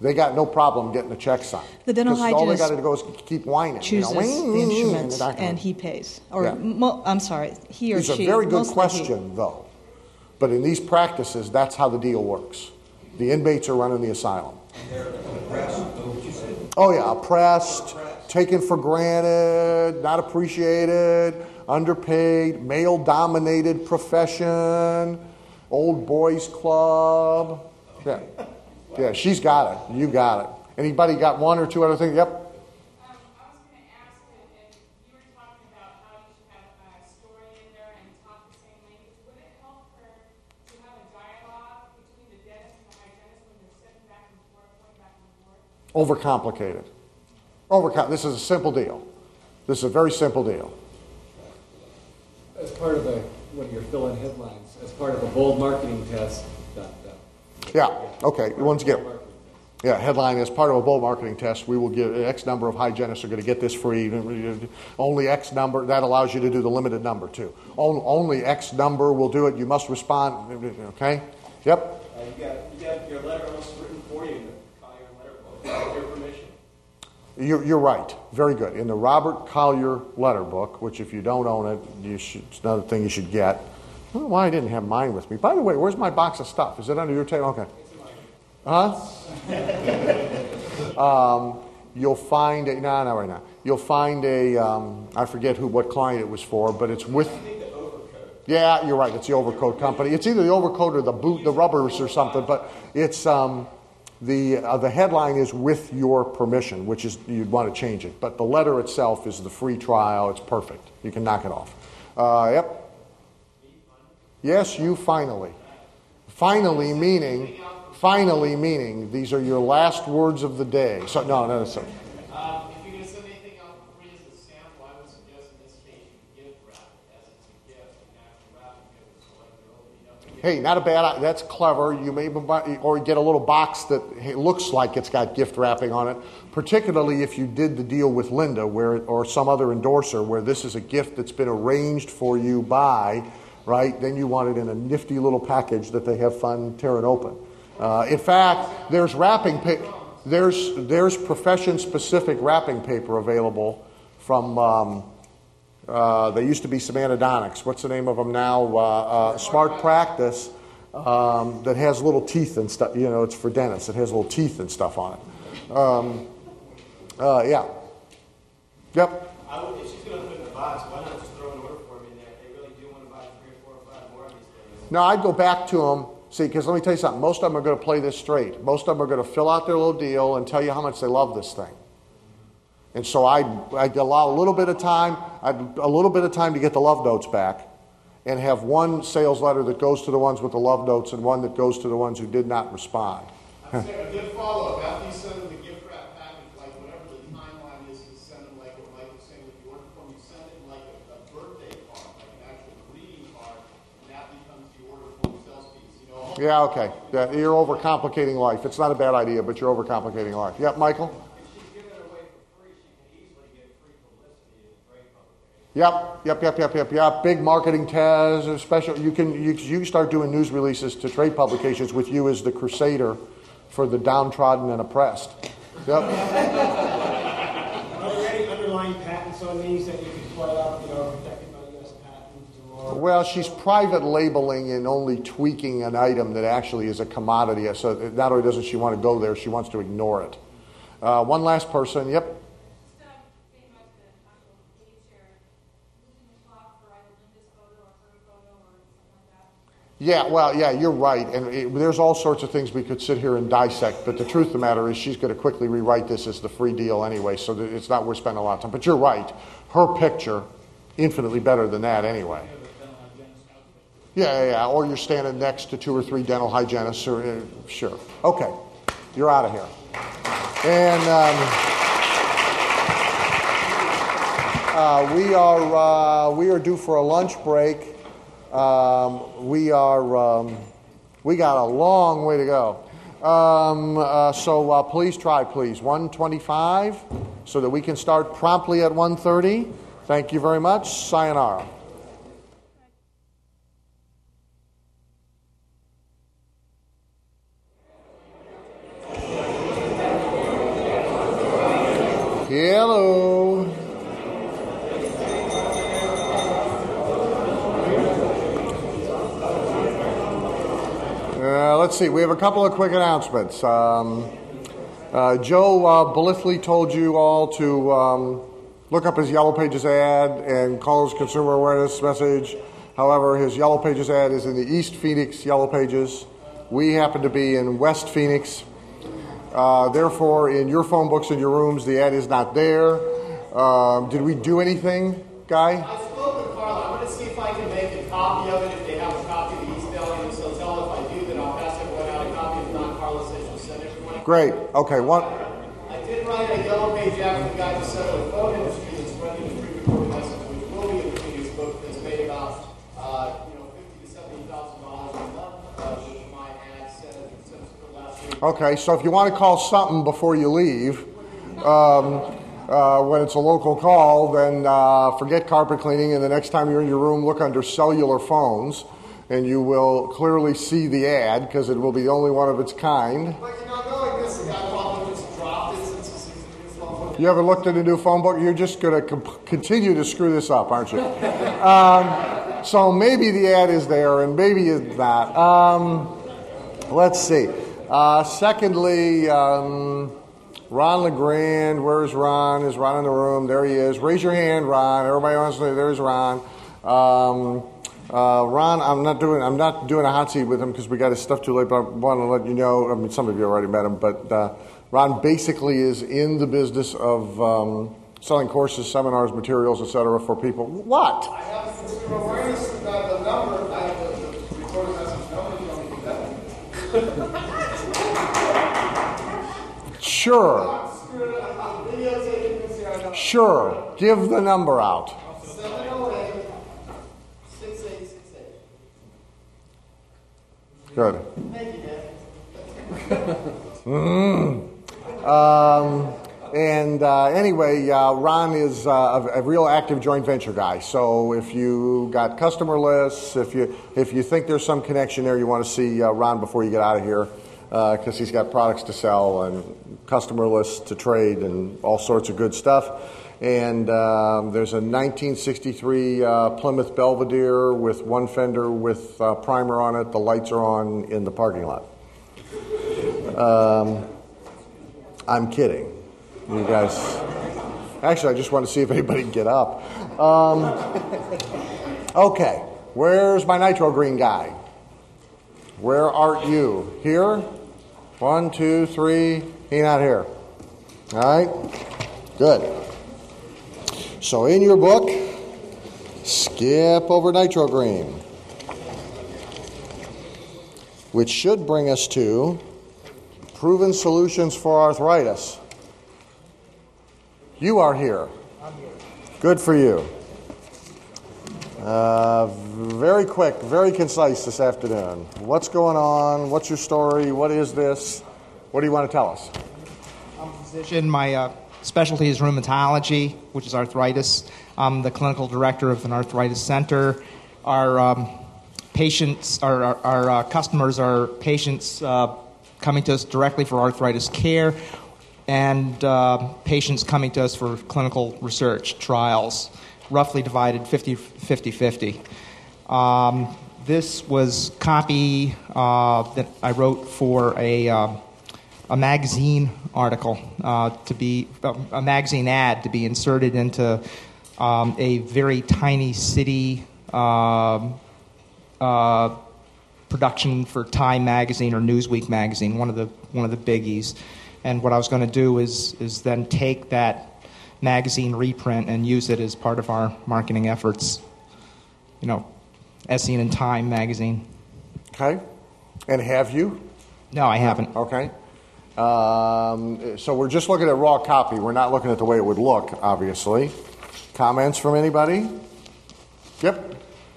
they got no problem getting a check signed. The dental 'Cause all they got to do is keep whining. you know, the instruments they're and he pays. Or, Yeah. mo- I'm sorry, he or It's a she. very good mostly he. question, though. But in these practices, that's how the deal works. The inmates are running the asylum. Oh, yeah, oppressed, taken for granted, not appreciated, underpaid, male dominated profession, old boys club. Yeah. Yeah, she's got it. You got it. Anybody got one or two other things? Yep. Overcomplicated. Overcom- this is a simple deal. This is a very simple deal. As part of a, one of your fill-in headlines, as part of a bold marketing test, dot, dot. Yeah, okay, once again. Yeah, headline as part of a bold marketing test, we will give X number of hygienists are going to get this free. Only X number, that allows you to do the limited number too. Only X number will do it. You must respond. Okay? Yep. Uh, you got, you got your letter almost written for you in the Collier letter book, with your permission. You're, you're right. Very good. In the Robert Collier letter book, which if you don't own it, you should, it's another thing you should get. I don't know why I didn't have mine with me. By the way, where's my box of stuff? Is it under your table? Okay. Huh? *laughs* um, you'll find a, no, not right now. You'll find a, um, I forget who, what client it was for, but it's with, yeah, you're right. It's the overcoat company. It's either the overcoat or the boot, the rubbers or something, but it's, um, the, uh, the headline is with your permission, which is, you'd want to change it. But the letter itself is the free trial. It's perfect. You can knock it off. Uh, yep. Yes, you finally. Finally meaning, finally meaning, these are your last words of the day. So, no, no, no. Um, if you're send anything out free as a sample, I would suggest in this case you gift wrap as a gift, and actually wrap it, give it, so like, you know, you know, hey, not a bad, that's clever. You may, buy- or get a little box that looks like it's got gift wrapping on it, particularly if you did the deal with Linda where, or some other endorser where this is a gift that's been arranged for you by, right? Then you want it in a nifty little package that they have fun tearing open. Uh, in fact, there's wrapping. There's, there's profession specific wrapping paper available from, um, uh, they used to be Semantodontics. What's the name of them now? Uh, uh, Smart Practice um, that has little teeth and stuff. You know, it's for dentists. It has little teeth and stuff on it. Um, uh, yeah. Yep. Now, I'd go back to them. See, because let me tell you something. Most of them are going to play this straight. Most of them are going to fill out their little deal and tell you how much they love this thing. And so I'd, I'd allow a little bit of time, I'd, a little bit of time to get the love notes back, and have one sales letter that goes to the ones with the love notes and one that goes to the ones who did not respond. I'd say a good follow-up, after you send them the gift wrap package, like whatever the timeline is to send them, like what Mike was saying with the order form, you send it like a, a birthday card, like an actual greeting card, and that becomes the order form sales piece, you know? Yeah, okay. Yeah, you're overcomplicating life. It's not a bad idea, but you're overcomplicating life. Yep, Michael? Yep, yep, yep, yep, yep, yep. Big marketing test, a special. You can you, you start doing news releases to trade publications with you as the crusader for the downtrodden and oppressed. Yep. Are there any underlying patents on these that you could put up, you know, protected by U.S. patents or? Well, she's private labeling and only tweaking an item that actually is a commodity. So not only doesn't she want to go there, she wants to ignore it. Uh, one last person. Yep. Yeah, well, yeah, you're right. And it, there's all sorts of things we could sit here and dissect, but the truth of the matter is she's going to quickly rewrite this as the free deal anyway, so it's not worth spending a lot of time. But you're right. Her picture, infinitely better than that anyway. Yeah, yeah. Or you're standing next to two or three dental hygienists, or uh, sure. Okay, you're out of here. And um, uh, we are uh, we are due for a lunch break. Um, we are um, we got a long way to go. Um, uh, so uh, please try, please. 125, so that we can start promptly at 1:30. Thank you very much. Sayonara. Hello. Uh, let's see. We have a couple of quick announcements. Um, uh, Joe uh, blithely told you all to um, look up his Yellow Pages ad and call his consumer awareness message. However, his Yellow Pages ad is in the East Phoenix Yellow Pages. We happen to be in West Phoenix. Uh, therefore, in your phone books in your rooms, the ad is not there. Um, did we do anything, Guy? I spoke with Carla. I'm going to see if I can make a copy of it if they have a copy of the East Valley. And so tell if I do, then I'll pass everyone out a copy. If not, Carla says she'll send everyone. Great. Okay. One. I did write a yellow page after the guy who said the phone industry that's running a pre-recorded message, which will be in the Phoenix book, that's made about, uh, you know, fifty to seventy thousand dollars a month, uh, with my ad set since the last week. Okay, so if you want to call something before you leave, um, uh, when it's a local call, then uh, forget carpet cleaning, and the next time you're in your room, look under cellular phones, and you will clearly see the ad because it will be the only one of its kind. But you know, knowing this, the probably just dropped it since it's it's long. You ever looked at a new phone book? You're just going to comp- continue to screw this up, aren't you? *laughs* Um, so maybe the ad is there, and maybe it's not. Um, let's see. Uh, secondly, um, Ron LeGrand, where's Ron? Is Ron in the room? There he is. Raise your hand, Ron. Everybody wants to. There's Ron. Um, uh, Ron, I'm not doing. I'm not doing a hot seat with him because we got his stuff too late. But I want to let you know. I mean, some of you already met him, but uh, Ron basically is in the business of um, selling courses, seminars, materials, etc. for people. What? I have the number, I have the, the recorded message number, you *laughs* want me to do that? Sure. Sure. Give the number out. 708 6868. Good. Thank you, Dan. Mm. Um, and uh, anyway, uh, Ron is uh, a, a real active joint venture guy. So if you got customer lists, if you if you think there's some connection there, you want to see uh, Ron before you get out of here because he's got products to sell and customer lists to trade and all sorts of good stuff. And um, there's a 1963 uh, Plymouth Belvedere with one fender with uh, primer on it. The lights are on in the parking lot. Um, I'm kidding. You guys. Actually, I just want to see if anybody can get up. Um, okay, where's my nitro green guy? Where art you? Here? One, two, three. He not here. All right. Good. So in your book, skip over nitro green, which should bring us to proven solutions for arthritis. You are here. I'm here. Good for you. Uh, very quick, very concise this afternoon. What's going on? What's your story? What is this? What do you want to tell us? I'm a physician. My uh, specialty is rheumatology, which is arthritis. I'm the clinical director of an arthritis center. Our um, patients, our, our, our uh, customers are patients uh, coming to us directly for arthritis care and uh, patients coming to us for clinical research trials, roughly divided 50 50 50. Um, this was copy uh, that I wrote for a, um, a magazine article uh, to be a magazine ad to be inserted into um, a very tiny city um, uh, production for Time Magazine or Newsweek Magazine, one of the one of the biggies. And what I was going to do is is then take that magazine reprint and use it as part of our marketing efforts. You know, as seen in Time Magazine. Okay. And have you? No, I haven't. Okay. Um, so we're just looking at raw copy. We're not looking at the way it would look, obviously. Comments from anybody? Yep.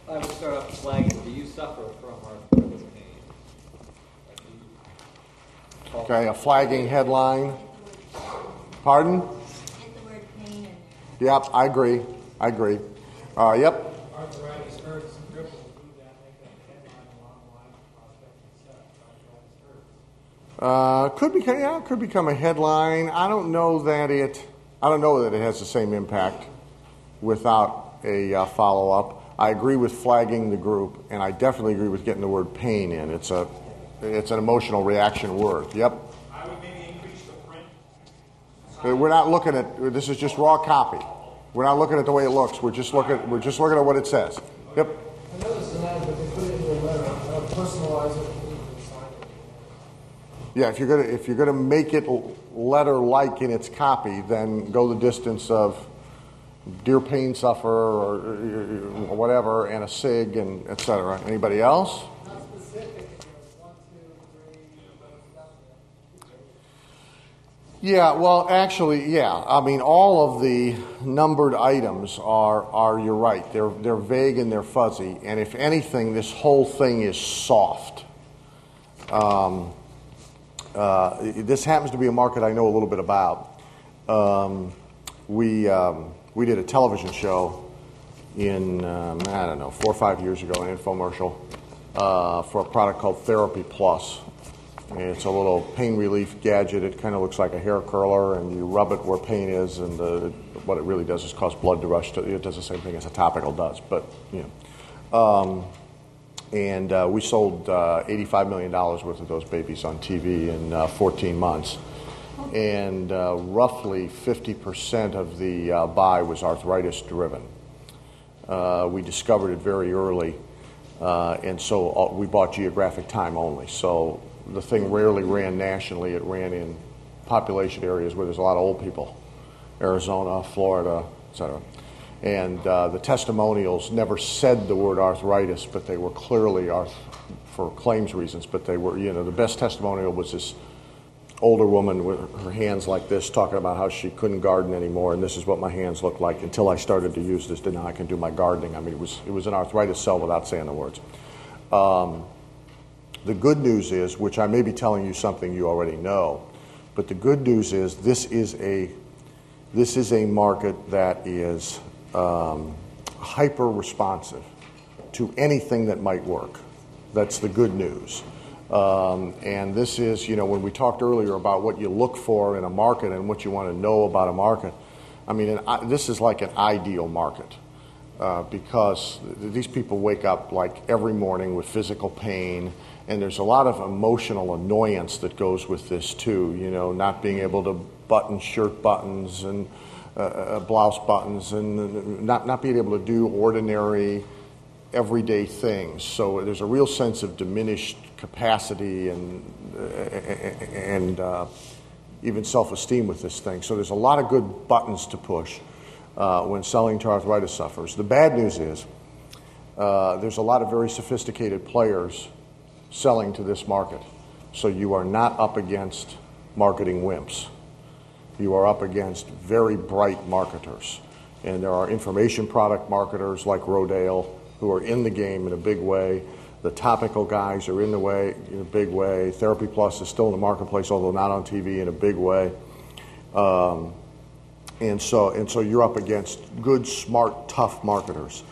I would start off flagging, do you suffer from arthritis pain? Okay, a flagging headline. Pardon? Yep, I agree. I agree. Uh, yep. Uh, could become yeah, could become a headline. I don't know that it. I don't know that it has the same impact without a uh, follow up. I agree with flagging the group, and I definitely agree with getting the word pain in. It's a, it's an emotional reaction word. Yep. I would maybe increase the print. Uh, We're not looking at. This is just raw copy. We're not looking at the way it looks. We're just looking. We're just looking at what it says. Yep. I noticed an ad, but they put it in their letter, uh, personalize it, put it inside it. Yeah, if you're gonna if you're gonna make it letter like in its copy, then go the distance of dear pain sufferer or uh, whatever, and a sig and etc. Anybody else? Not specific, it's one, two, three, stuff. Yeah, well, actually, yeah. I mean, all of the numbered items are, are you're right. They're, they're vague and they're fuzzy. And if anything, this whole thing is soft. Um, uh, this happens to be a market I know a little bit about. Um, we, um, we did a television show in, um, I don't know, four or five years ago, an infomercial uh, for a product called Therapy Plus. It's a little pain relief gadget. It kind of looks like a hair curler, and you rub it where pain is, and the, what it really does is cause blood to rush to. It does the same thing as a topical does, but you know. Um, and uh, we sold uh, $85 million worth of those babies on TV in uh, 14 months. And uh, roughly 50% of the uh, buy was arthritis driven. Uh, we discovered it very early, uh, and so we bought geographic time only. So the thing rarely ran nationally, it ran in population areas where there's a lot of old people Arizona, Florida, etc. And uh, the testimonials never said the word arthritis, but they were clearly arth- for claims reasons. But they were, you know, the best testimonial was this older woman with her hands like this talking about how she couldn't garden anymore, and this is what my hands look like until I started to use this. Then now I can do my gardening. I mean, it was it was an arthritis sell without saying the words. Um, the good news is, which I may be telling you something you already know, but the good news is this is a this is a market that is um, hyper responsive to anything that might work. That's the good news. Um, and this is, you know, when we talked earlier about what you look for in a market and what you want to know about a market, I mean, an, this is like an ideal market uh, because th- these people wake up like every morning with physical pain, and there's a lot of emotional annoyance that goes with this too. You know, not being able to button shirt buttons and uh, uh, blouse buttons, and not not being able to do ordinary everyday things. So there's a real sense of diminished capacity and and uh, even self-esteem with this thing. So there's a lot of good buttons to push uh, when selling to arthritis sufferers. The bad news is uh, there's a lot of very sophisticated players selling to this market. So you are not up against marketing wimps. You are up against very bright marketers. And there are information product marketers like Rodale who are in the game in a big way. The topical guys are in the way in a big way. Therapy Plus is still in the marketplace, although not on TV in a big way. Um, and so, and so you're up against good, smart, tough marketers.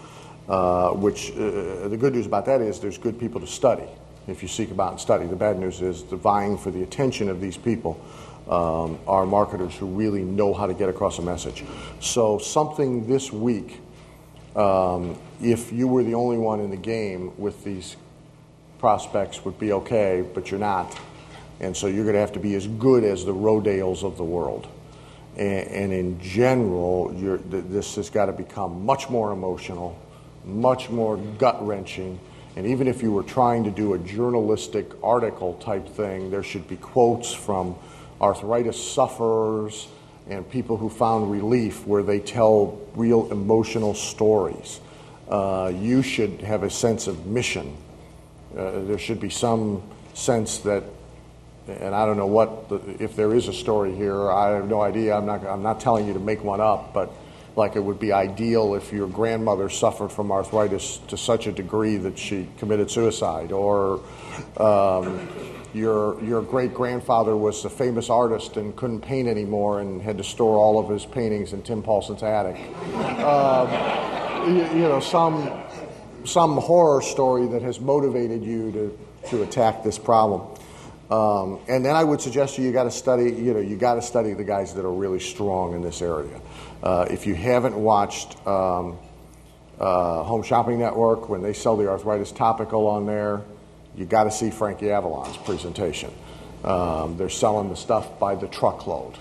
Uh, which uh, the good news about that is there's good people to study if you seek about and study. The bad news is the vying for the attention of these people um, are marketers who really know how to get across a message. So something this week um, if you were the only one in the game with these prospects would be okay, but you're not. And so you're going to have to be as good as the Rodales of the world. And, and in general, th- this has got to become much more emotional, much more gut wrenching, And even if you were trying to do a journalistic article type thing, there should be quotes from arthritis sufferers and people who found relief where they tell real emotional stories. Uh, you should have a sense of mission. Uh, there should be some sense that, and I don't know what, the, if there is a story here, I have no idea. I'm not, I'm not telling you to make one up, but like it would be ideal if your grandmother suffered from arthritis to such a degree that she committed suicide, or um, your your great grandfather was a famous artist and couldn't paint anymore and had to store all of his paintings in Tim Paulson's attic. Um, you, you know, some some horror story that has motivated you to to attack this problem. Um, and then I would suggest you, you got to study. You know, you got to study the guys that are really strong in this area. Uh, if you haven't watched um, uh, Home Shopping Network when they sell the arthritis topical on there, you got to see Frankie Avalon's presentation. Um, they're selling the stuff by the truckload.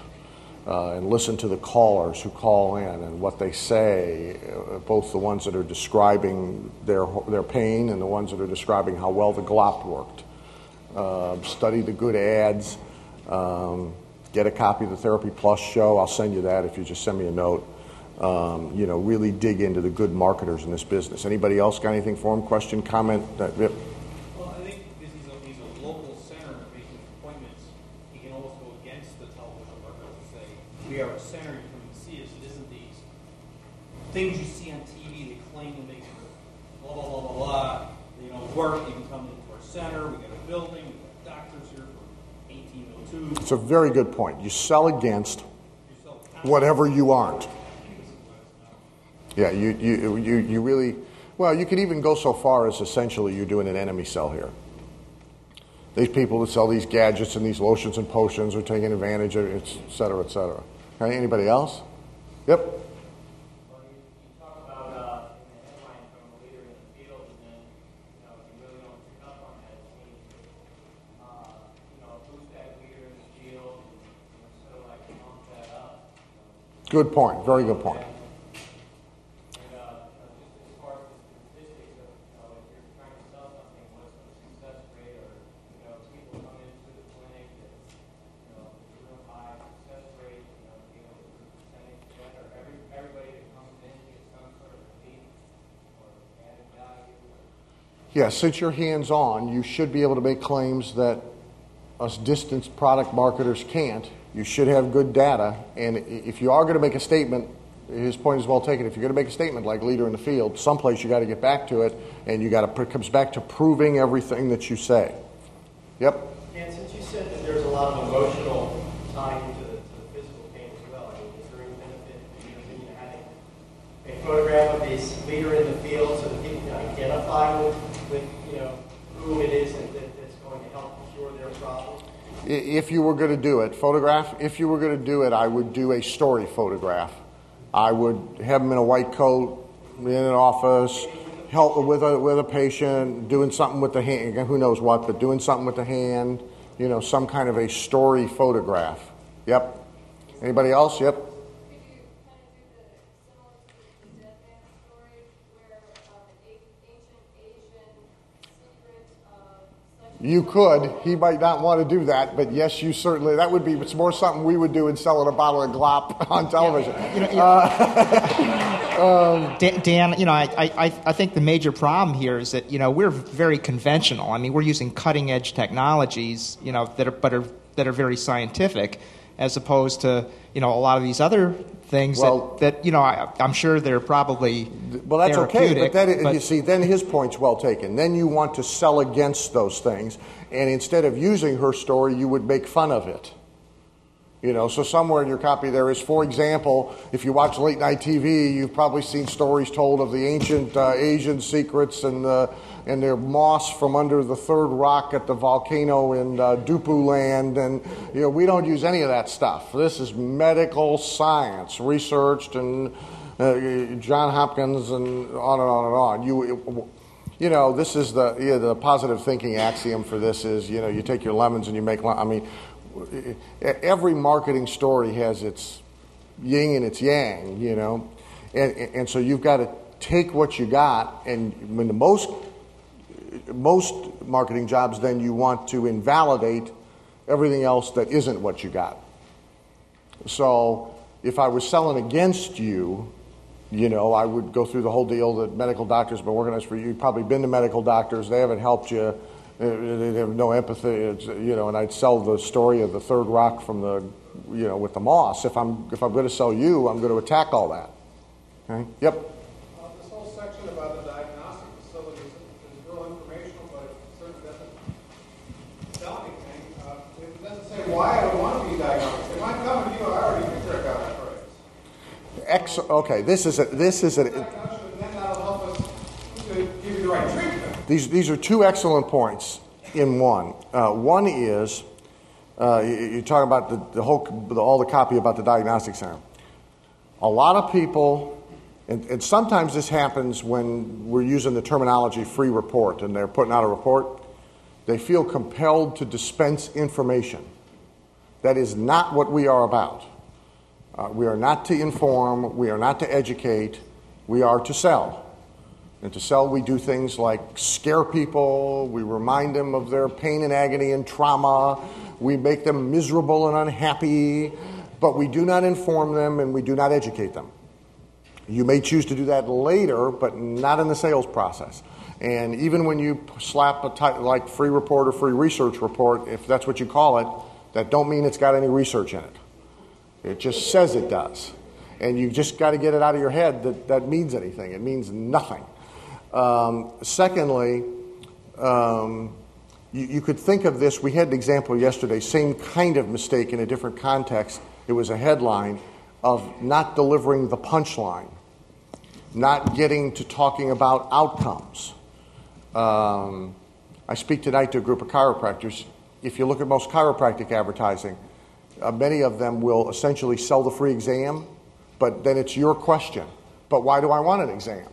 Uh, and listen to the callers who call in and what they say, uh, both the ones that are describing their, their pain and the ones that are describing how well the glop worked. Uh, study the good ads. Um, get a copy of the Therapy Plus show. I'll send you that if you just send me a note. Um, you know, really dig into the good marketers in this business. Anybody else got anything for him? Question, comment? Uh, yep. Well, I think because he's a, he's local center making appointments, he can almost go against the television marketers and say, we are a center, you see us. It isn't these things you see on TV that claim to make blah, blah, blah, blah, blah, you know, work. You can come into our center, we got building, doctors here for 1802. It's a very good point. You sell against whatever you aren't. Yeah, you, you, you, you really, well, you could even go so far as essentially you're doing an enemy sell here. These people that sell these gadgets and these lotions and potions are taking advantage of it, et cetera, et cetera. Anybody else? Yep. Good point. Very good point. Yeah, since you're hands on, you should be able to make claims that us distance product marketers can't. You should have good data. And if you are going to make a statement, his point is well taken. If you're going to make a statement like leader in the field, someplace you got to get back to it, and you got to it comes back to proving everything that you say. Yep. And since you said that there's a lot of emotional tie into the, to the physical pain as well, I mean, is there any benefit to know, having a photograph of this leader in the field so that people can identify with, with you know, who it is that, that, that's going to help cure their problem? I- If you were going to do it, photograph, if you were going to do it, I would do a story photograph. I would have him in a white coat, in an office, help with a, with a patient, doing something with the hand, who knows what, but doing something with the hand, you know, some kind of a story photograph. Yep. Anybody else? Yep. You could. He might not want to do that, but yes, you certainly. That would be. It's more something we would do in selling a bottle of glop *laughs* on television. Uh, *laughs* Dan, Dan, you know, I, I, I think the major problem here is that you know we're very conventional. I mean, we're using cutting edge technologies, you know, that are but are that are very scientific, as opposed to you know a lot of these other things Well- that, that you know I, I'm sure they're probably Well, that's okay, but therapeutic, that, you see, then his point's well taken. Then you want to sell against those things, and instead of using her story, you would make fun of it. You know, so somewhere in your copy there is, for example, if you watch late night TV, you've probably seen stories told of the ancient uh, Asian secrets and the and their moss from under the third rock at the volcano in uh, Dupu land, and you know we don't use any of that stuff. This is medical science, researched, and uh, John Hopkins, and on and on and on. You. You know, this is the the positive thinking axiom for this is you know you take your lemons and you make. I mean, every marketing story has its yin and its yang, you know, and, and so you've got to take what you got, and when the most most marketing jobs, then you want to invalidate everything else that isn't what you got. So if I was selling against you, you know, I would go through the whole deal that medical doctors have been working on for you. You've probably been to medical doctors, they haven't helped you, they have no empathy, it's, you know, and I'd sell the story of the third rock from the, you know, with the moss. If I'm, if I'm going to sell you, I'm going to attack all that. Okay? Yep. Uh, this whole section about the diagnostic facilities is real informational, but it certainly doesn't tell anything. Uh, it doesn't say why I would want to be diagnosed. If I'm coming to you, I already think I got arthritis. Ex- okay, this is a, this is a, And then that'll help us give you the right treatment. These, these are two excellent points in one. Uh, one is uh, you, you talk about the, the whole, the, all the copy about the diagnostic center. A lot of people, and, and sometimes this happens when we're using the terminology free report and they're putting out a report, they feel compelled to dispense information. That is not what we are about. Uh, we are not to inform, we are not to educate, we are to sell. And to sell, we do things like scare people, we remind them of their pain and agony and trauma, we make them miserable and unhappy, but we do not inform them and we do not educate them. You may choose to do that later, but not in the sales process. And even when you slap a type like free report or free research report, if that's what you call it, that don't mean it's got any research in it. It just says it does. And you just got to get it out of your head that that means anything. It means nothing. Um, secondly, um, you, you could think of this. We had an example yesterday, same kind of mistake in a different context. It was a headline of not delivering the punchline, not getting to talking about outcomes. Um, I speak tonight to a group of chiropractors. If you look at most chiropractic advertising, uh, many of them will essentially sell the free exam, but then it's your question. But why do I want an exam?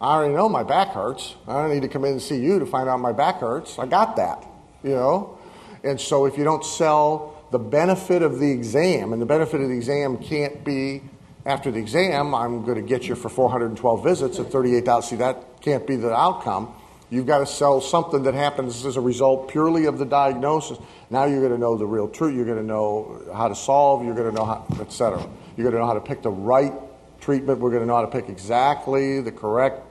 I already know my back hurts. I don't need to come in and see you to find out my back hurts. I got that, you know? And so if you don't sell the benefit of the exam, and the benefit of the exam can't be after the exam, I'm going to get you for 412 visits at 38,000. See, that can't be the outcome. You've got to sell something that happens as a result purely of the diagnosis. Now you're going to know the real truth. You're going to know how to solve. You're going to know how, et cetera. You're going to know how to pick the right treatment. We're going to know how to pick exactly the correct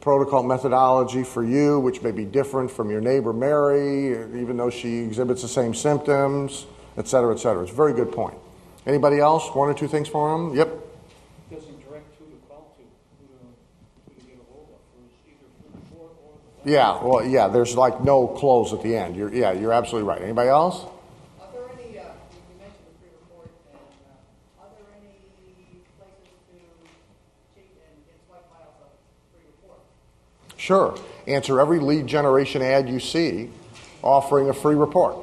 protocol methodology for you, which may be different from your neighbor Mary, even though she exhibits the same symptoms, et cetera, et cetera. It's a very good point. Anybody else? One or two things for him? Yep. Doesn't direct who to call to, who to, who to get a hold of, for either free report or the. Yeah, well, yeah, there's like no close at the end. You're, yeah, you're absolutely right. Anybody else? Are there any, uh, you you mentioned the free report, and, uh, are there any places to cheat and get swipe files of free report? Sure. Answer every lead generation ad you see offering a free report.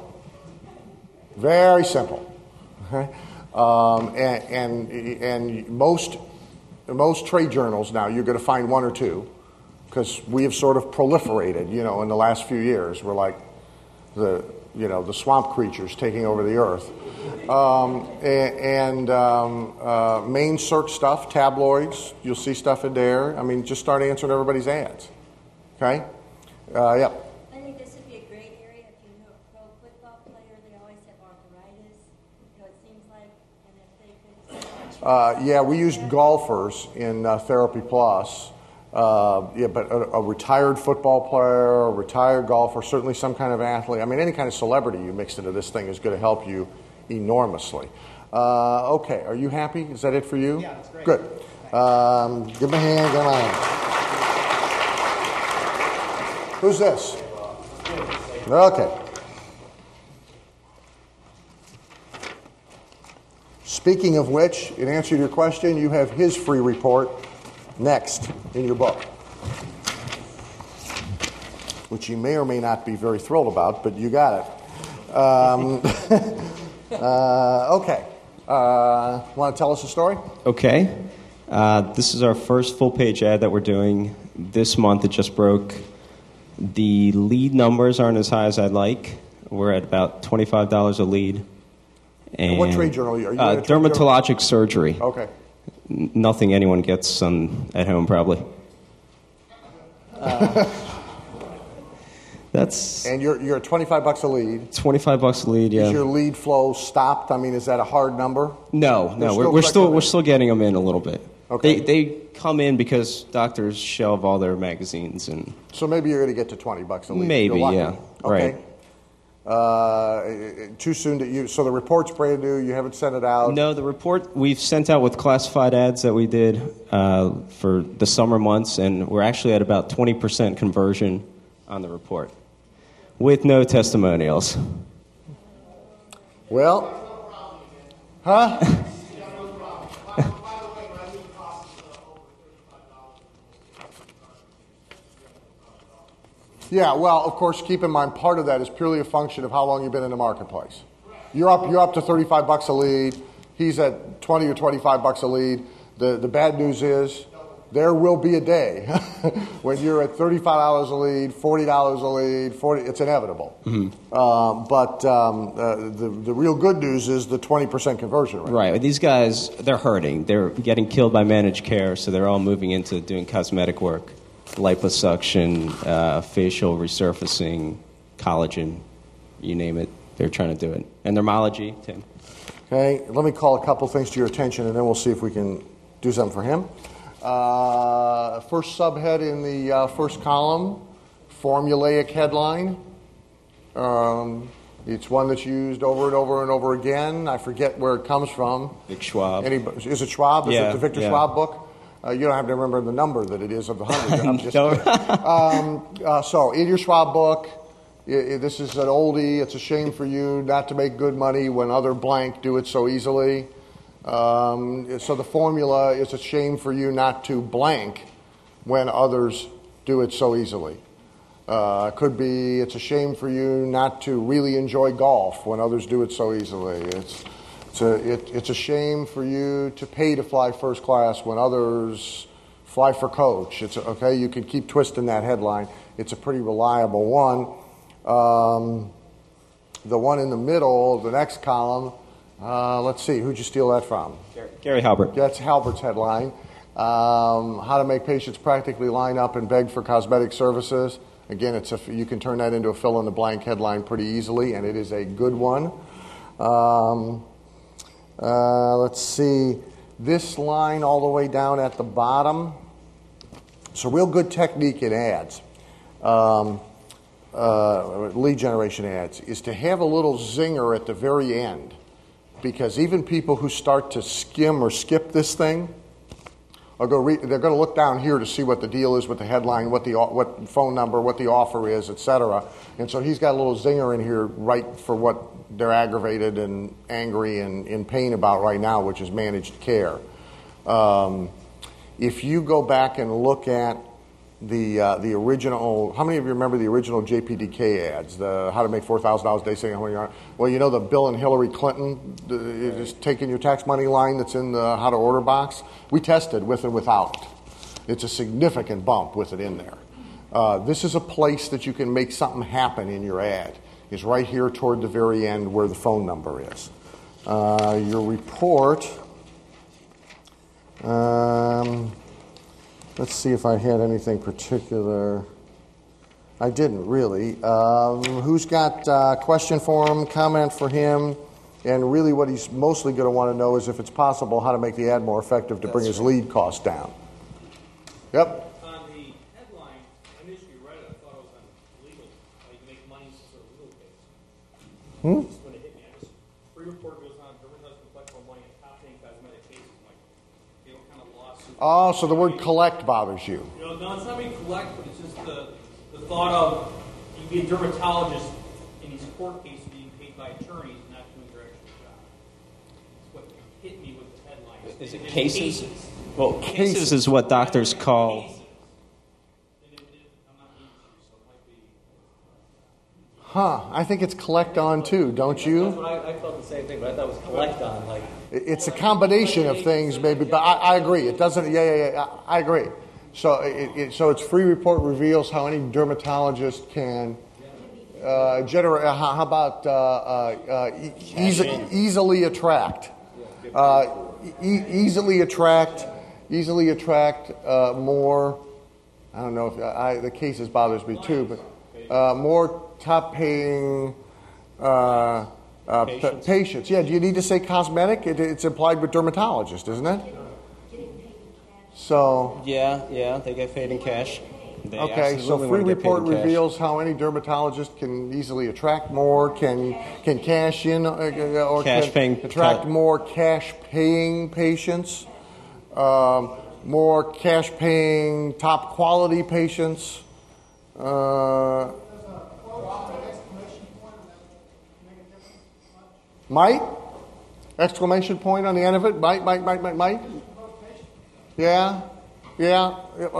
Very simple. Okay? *laughs* Um, and, and, and most, most trade journals now, you're going to find one or two because we have sort of proliferated, you know, in the last few years. We're like the, you know, the swamp creatures taking over the earth. Um, and and um, uh, main search stuff, tabloids, you'll see stuff in there. I mean, just start answering everybody's ads. Okay? Uh, yep. I think this would be a great area if you know a pro football player, they always have arthritis, you know, it seems like, and if they could. Uh, yeah, we used golfers in uh, Therapy Plus. Uh, yeah, but a, a retired football player, a retired golfer, certainly some kind of athlete. I mean, any kind of celebrity you mix into this thing is going to help you enormously. Uh, okay, are you happy? Is that it for you? Yeah, that's great. Good. Um, give him a hand. Give him a hand. Who's this? Okay. Speaking of which, in answer to your question, you have his free report next in your book, which you may or may not be very thrilled about, but you got it. Um, *laughs* uh, okay. Uh, Want to tell us a story? Okay. Uh, this is our first full page ad that we're doing this month. It just broke. The lead numbers aren't as high as I'd like. We're at about $25 a lead. And, what trade journal are you- uh, in a journal? dermatologic surgery. Okay. N- nothing anyone gets on, at home, probably. That's And you're, you're at 25 bucks a lead. 25 bucks a lead, yeah. Is your lead flow stopped? I mean, is that a hard number? No, no, we're, still we're still we're still getting them in a little bit. Okay. They they come in because doctors shelve all their magazines and So maybe you're going to get to 20 bucks a lead. Maybe, yeah. Okay. Right. Uh, too soon to you. So the report's brand new. You haven't sent it out. no, the report we've sent out with classified ads that we did uh, for the summer months, and we're actually at about 20% conversion on the report with no testimonials. Well, huh? *laughs* Yeah, well, of course, keep in mind part of that is purely a function of how long you've been in the marketplace. You're up, you're up to 35 bucks a lead. He's at 20 or 25 bucks a lead. The, the bad news is there will be a day *laughs* when you're at $35 a lead, $40 a lead, 40, it's inevitable. Um, but um, uh, the, the real good news is the 20% conversion rate. Right. These guys, they're hurting. They're getting killed by managed care, so they're all moving into doing cosmetic work, liposuction, uh, facial resurfacing, collagen, you name it. They're trying to do it. And dermology, Tim. Okay, let me call a couple things to your attention and then we'll see if we can do something for him. Uh, first subhead in the uh, first column formulaic headline. Um, it's one that's used over and over and over again. I forget where it comes from. Vic Schwab. Any, is it Schwab? Is Yeah, it the Victor yeah. Schwab book? Uh, you don't have to remember the number that it is of the hundred. I'm *laughs* just um, uh, so, in your Schwab book, i i this is an oldie. It's a shame for you not to make good money when other blank do it so easily. Um, so the formula is a shame for you not to blank when others do it so easily. Uh, could be it's a shame for you not to really enjoy golf when others do it so easily. It's it's a, it, it's a shame for you to pay to fly first class when others fly for coach. It's okay. You can keep twisting that headline. It's a pretty reliable one. Um, the one in the middle, the next column. Uh, let's see, who'd you steal that from? Gary Halbert. That's Halbert's headline. Um, how to make patients practically line up and beg for cosmetic services. Again, it's a, you can turn that into a fill in the blank headline pretty easily, and it is a good one. Um, uh, let's see, this line all the way down at the bottom. It's a real good technique in ads, um, uh, lead generation ads, is to have a little zinger at the very end. Because even people who start to skim or skip this thing, go they're going to look down here to see what the deal is with the headline, what the what phone number, what the offer is, etc. And so he's got a little zinger in here right for what they're aggravated and angry and in pain about right now, which is managed care. Um, if you go back and look at the uh, the original, how many of you remember the original JPDK ads? The how to make four thousand dollars a day, saying how many are. Well, you know the Bill and Hillary Clinton the, is taking your tax money line that's in the how to order box. We tested with and without. It's a significant bump with it in there. Uh, this is a place that you can make something happen in your ad. Is right here toward the very end where the phone number is. Uh, your report. Um, let's see if I had anything particular. I didn't really. Um, who's got uh, question for him, comment for him, and really what he's mostly going to want to know is if it's possible how to make the ad more effective to bring his lead cost down. Yep. On Oh, so the word collect bothers you. You know, no, it's not being collect, but it's just the, the thought of you being a dermatologist in these court cases being paid by attorneys and not doing your actual job. It's what hit me with the headline. Is it It's cases? Well, cases is what doctors call. Huh, I think it's collect on too, don't That's you? what I, I felt the same thing, but I thought it was collect on, like. It- It's a combination of things, maybe, but I, I agree. It doesn't, yeah, yeah, yeah, I I agree. So, it, it, so it's free report reveals how any dermatologist can uh, generate, uh, how, how about uh, uh, uh, e- easy, easily attract? Uh, e- easily attract, easily attract uh, more. I don't know if I, the cases bothers me too, but uh, more top paying uh, uh, patients. patients. Yeah, do you need to say cosmetic? It, it's implied with dermatologist, isn't it? So. Yeah, yeah, they get paid in cash. They okay, so free wanna get paid report in cash. reveals how any dermatologist can easily attract more, can can cash in, uh, uh, or Cash can paying- attract more cash paying patients, um, more cash paying top quality patients. Uh, might exclamation point on the end of it. Might might might might might. Yeah, yeah, yep.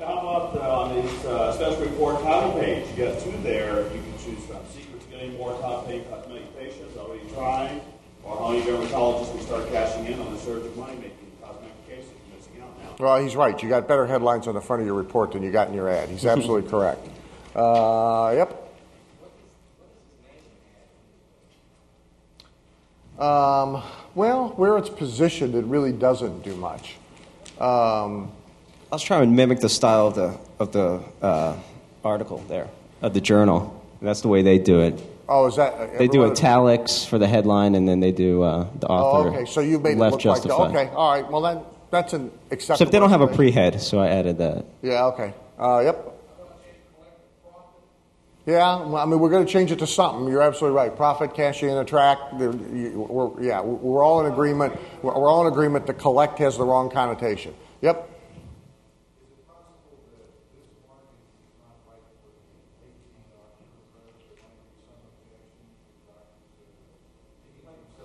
How about uh, on these uh, special report title page? You got two there. You can choose from secret to getting more top paying cosmetic patients. Already trying, or how many dermatologists we start cashing in on the surge of money making cosmetic cases missing out now. Well, he's right. You got better headlines on the front of your report than you got in your ad. He's absolutely *laughs* correct. Uh, yep. Um, well, where it's positioned, it really doesn't do much. Um, I was trying to mimic the style of the of the uh, article there of the journal. That's the way they do it. oh, is that? They do italics for the headline, and then they do uh, the Oh, author. okay. So you made it left look like justified. the, okay. All right. Well, then that's an acceptable. Except they don't have a pre-head, so I added that. Yeah. Okay. Uh, yep. Yeah, well, I mean, we're going to change it to something. You're absolutely right. Profit, cash in, attract. We're, yeah, we're all in agreement. We're all in agreement. The collect has the wrong connotation. Yep.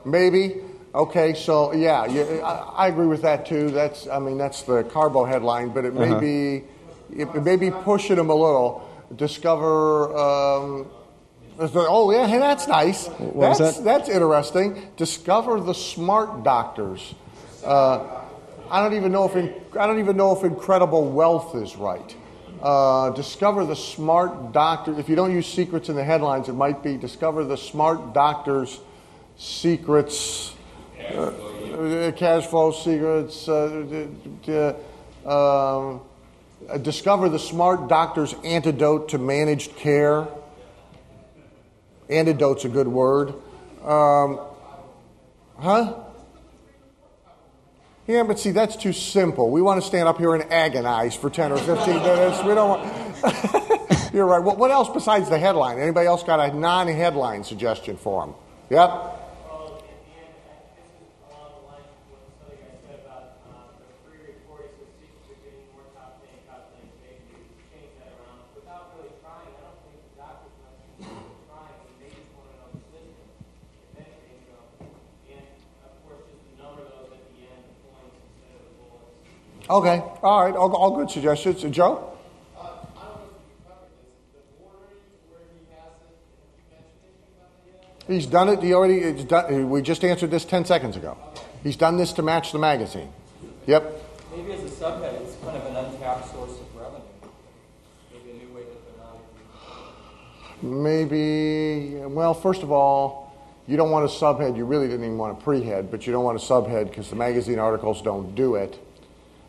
Maybe. Okay, so yeah, yeah I, I agree with that too. That's, I mean, that's the Carbo headline, but it may Uh-huh. be, it may be pushing them a little. Discover. Um, oh yeah, hey, that's nice. was that's that? that's interesting. Discover the smart doctors. Uh, I don't even know if in, I don't even know if incredible wealth is right. Uh, discover the smart doctor. If you don't use secrets in the headlines, it might be discover the smart doctors' secrets, uh, uh, cash flow secrets. Uh, um, discover the smart doctor's antidote to managed care. Antidote's a good word. Um, huh? Yeah, but see, that's too simple. We want to stand up here and agonize for 10 or 15 minutes. We don't want. *laughs* You're right. What, what else besides the headline? Anybody else got a non headline suggestion for them? Yep. Okay. All right. All, all good suggestions. Uh, Joe? He's done it. He already. It's done, we just answered this 10 seconds ago. He's done this to match the magazine. Yep. Maybe as a subhead, it's kind of an untapped source of revenue. Maybe a new way that they're not. Maybe, well, first of all, you don't want a subhead. You really didn't even want a prehead, but you don't want a subhead because the magazine articles don't do it.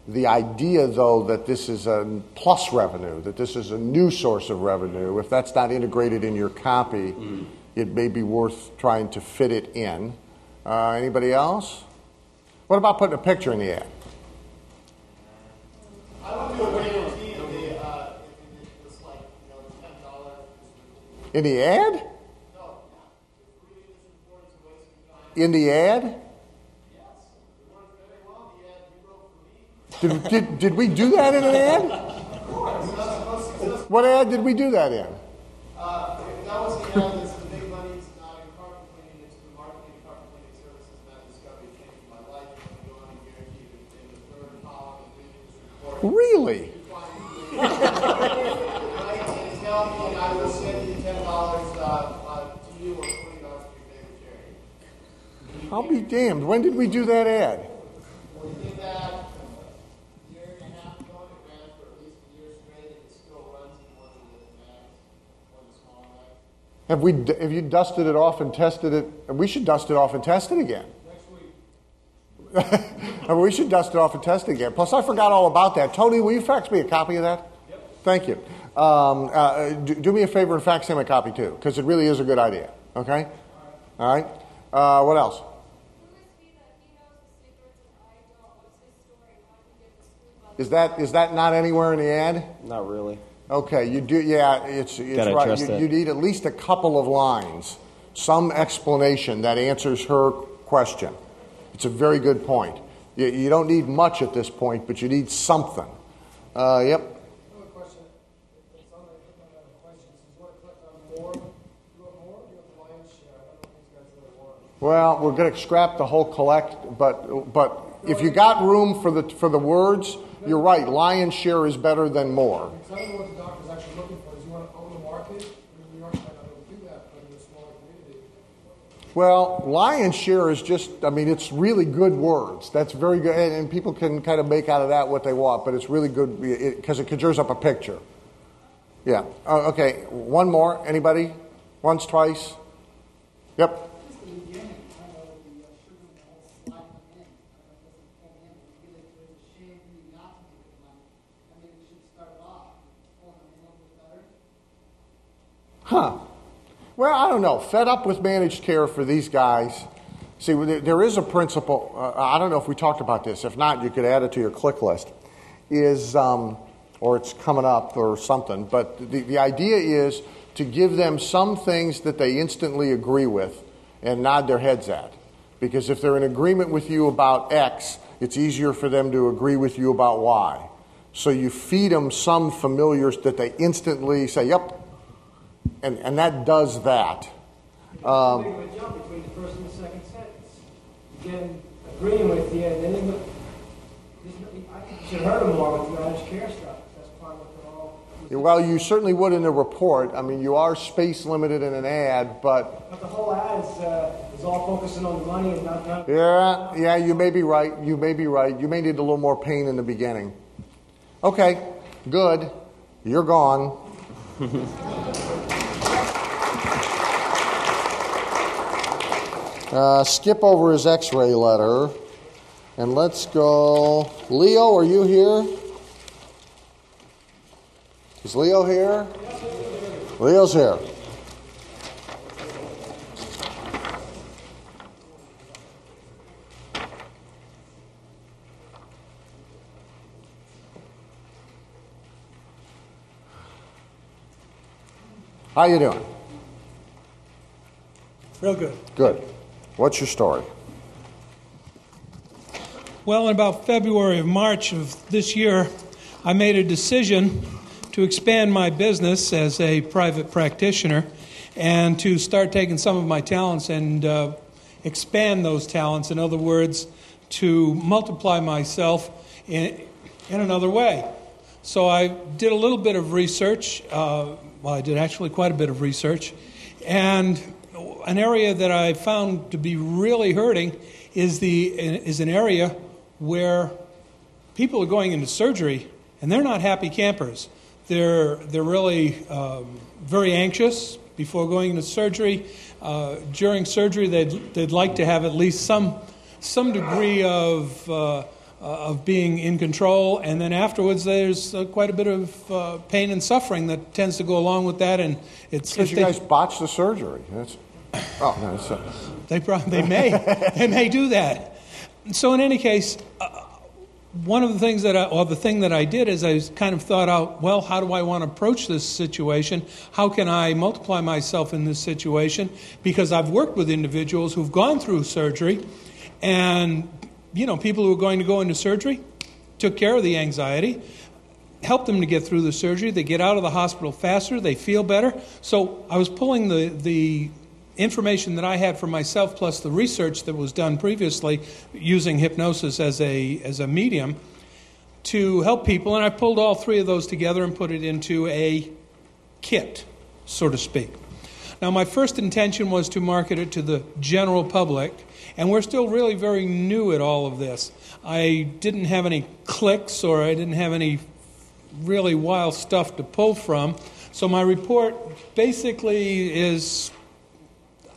The idea, though, that this is a plus revenue, that this is a new source of revenue, if that's not integrated in your copy, it may be worth trying to fit it in. Uh, anybody else? What about putting a picture in the ad? I would do a guarantee in the, uh, in the, it's like, you know, ten dollars. In the ad? In the ad? Did, did, did we do that in an ad? What ad did we do that in? Really? I'll be damned. When did we do that ad? We did that a year and a half ago, and it ran for at least a year straight, and it still runs in one of the mags, one of the small mags. Have we? Have you dusted it off and tested it? We should dust it off and test it again. Next week. *laughs* We should dust it off and test it again. Plus, I forgot all about that. Tony, will you fax me a copy of that? Yep. Thank you. Um, uh, do, do me a favor and fax him a copy too, because it really is a good idea. Okay? All right. Uh, what else? Is that is that not anywhere in the ad? Not really. Okay, you do. Yeah, it's it's Gotta right. address You, that. you need at least a couple of lines, some explanation that answers her question. It's a very good point. You, you don't need much at this point, but you need something. Uh, yep. Well, we're going to scrap the whole collect, but but if you got room for the for the words, you're right. Lion's share is better than more. Tell me what the doctor's actually looking for. Does he want to own the market? Because New York might not be able to do that, but in a smaller community. Well, lion's share is just, I mean, it's really good words. That's very good. And, and people can kind of make out of that what they want, but it's really good because it, conjures up a picture. Yeah. Oh, okay. One more. Anybody? Once, twice? Yep. Well, I don't know. Fed up with managed care for these guys. See, there is a principle. Uh, I don't know if we talked about this. If not, you could add it to your click list. Is um, or it's coming up or something. But the, the idea is to give them some things that they instantly agree with and nod their heads at. Because if they're in agreement with you about X, it's easier for them to agree with you about Y. So you feed them some familiars that they instantly say, "Yep," and and that does that. Um, Big of a jump between the first and the second sentence. Again, agreeing with you, and then look, I should hurt them more with managed care stuff. That's part of what they're all. well, you certainly would in a report. I mean, you are space limited in an ad, but But the whole ad is, uh, is all focusing on the money and not, not. yeah, yeah, you may be right. You may be right. You may need a little more pain in the beginning. Okay, good. You're gone. *laughs* Uh, skip over his x ray letter and let's go. Leo, are you here? Is Leo here? Leo's here. How you doing? Real good. Good. What's your story? Well, in about February or March of this year, I made a decision to expand my business as a private practitioner and to start taking some of my talents and uh, expand those talents. In other words, to multiply myself in, in another way. So I did a little bit of research. Uh, well, I did actually quite a bit of research. And an area that I found to be really hurting is, the, is an area where people are going into surgery and they're not happy campers. They're, they're really um, very anxious before going into surgery. Uh, during surgery, they'd, they'd like to have at least some, some degree of, uh, uh, of being in control. And then afterwards, there's uh, quite a bit of uh, pain and suffering that tends to go along with that. And it's Because you they- guys botched the surgery. That's, oh, no, uh, they, prob- they may. they may do that. So, in any case, uh, one of the things that I, or the thing that I did is I kind of thought out, well, how do I want to approach this situation? How can I multiply myself in this situation? Because I've worked with individuals who've gone through surgery, and you know, people who are going to go into surgery took care of the anxiety, helped them to get through the surgery. They get out of the hospital faster. They feel better. So I was pulling the the information that I had for myself, plus the research that was done previously using hypnosis as a, as a medium, to help people. And I pulled all three of those together and put it into a kit, so to speak. Now, my first intention was to market it to the general public, and we're still really very new at all of this. I didn't have any clicks or I didn't have any really wild stuff to pull from. So my report basically is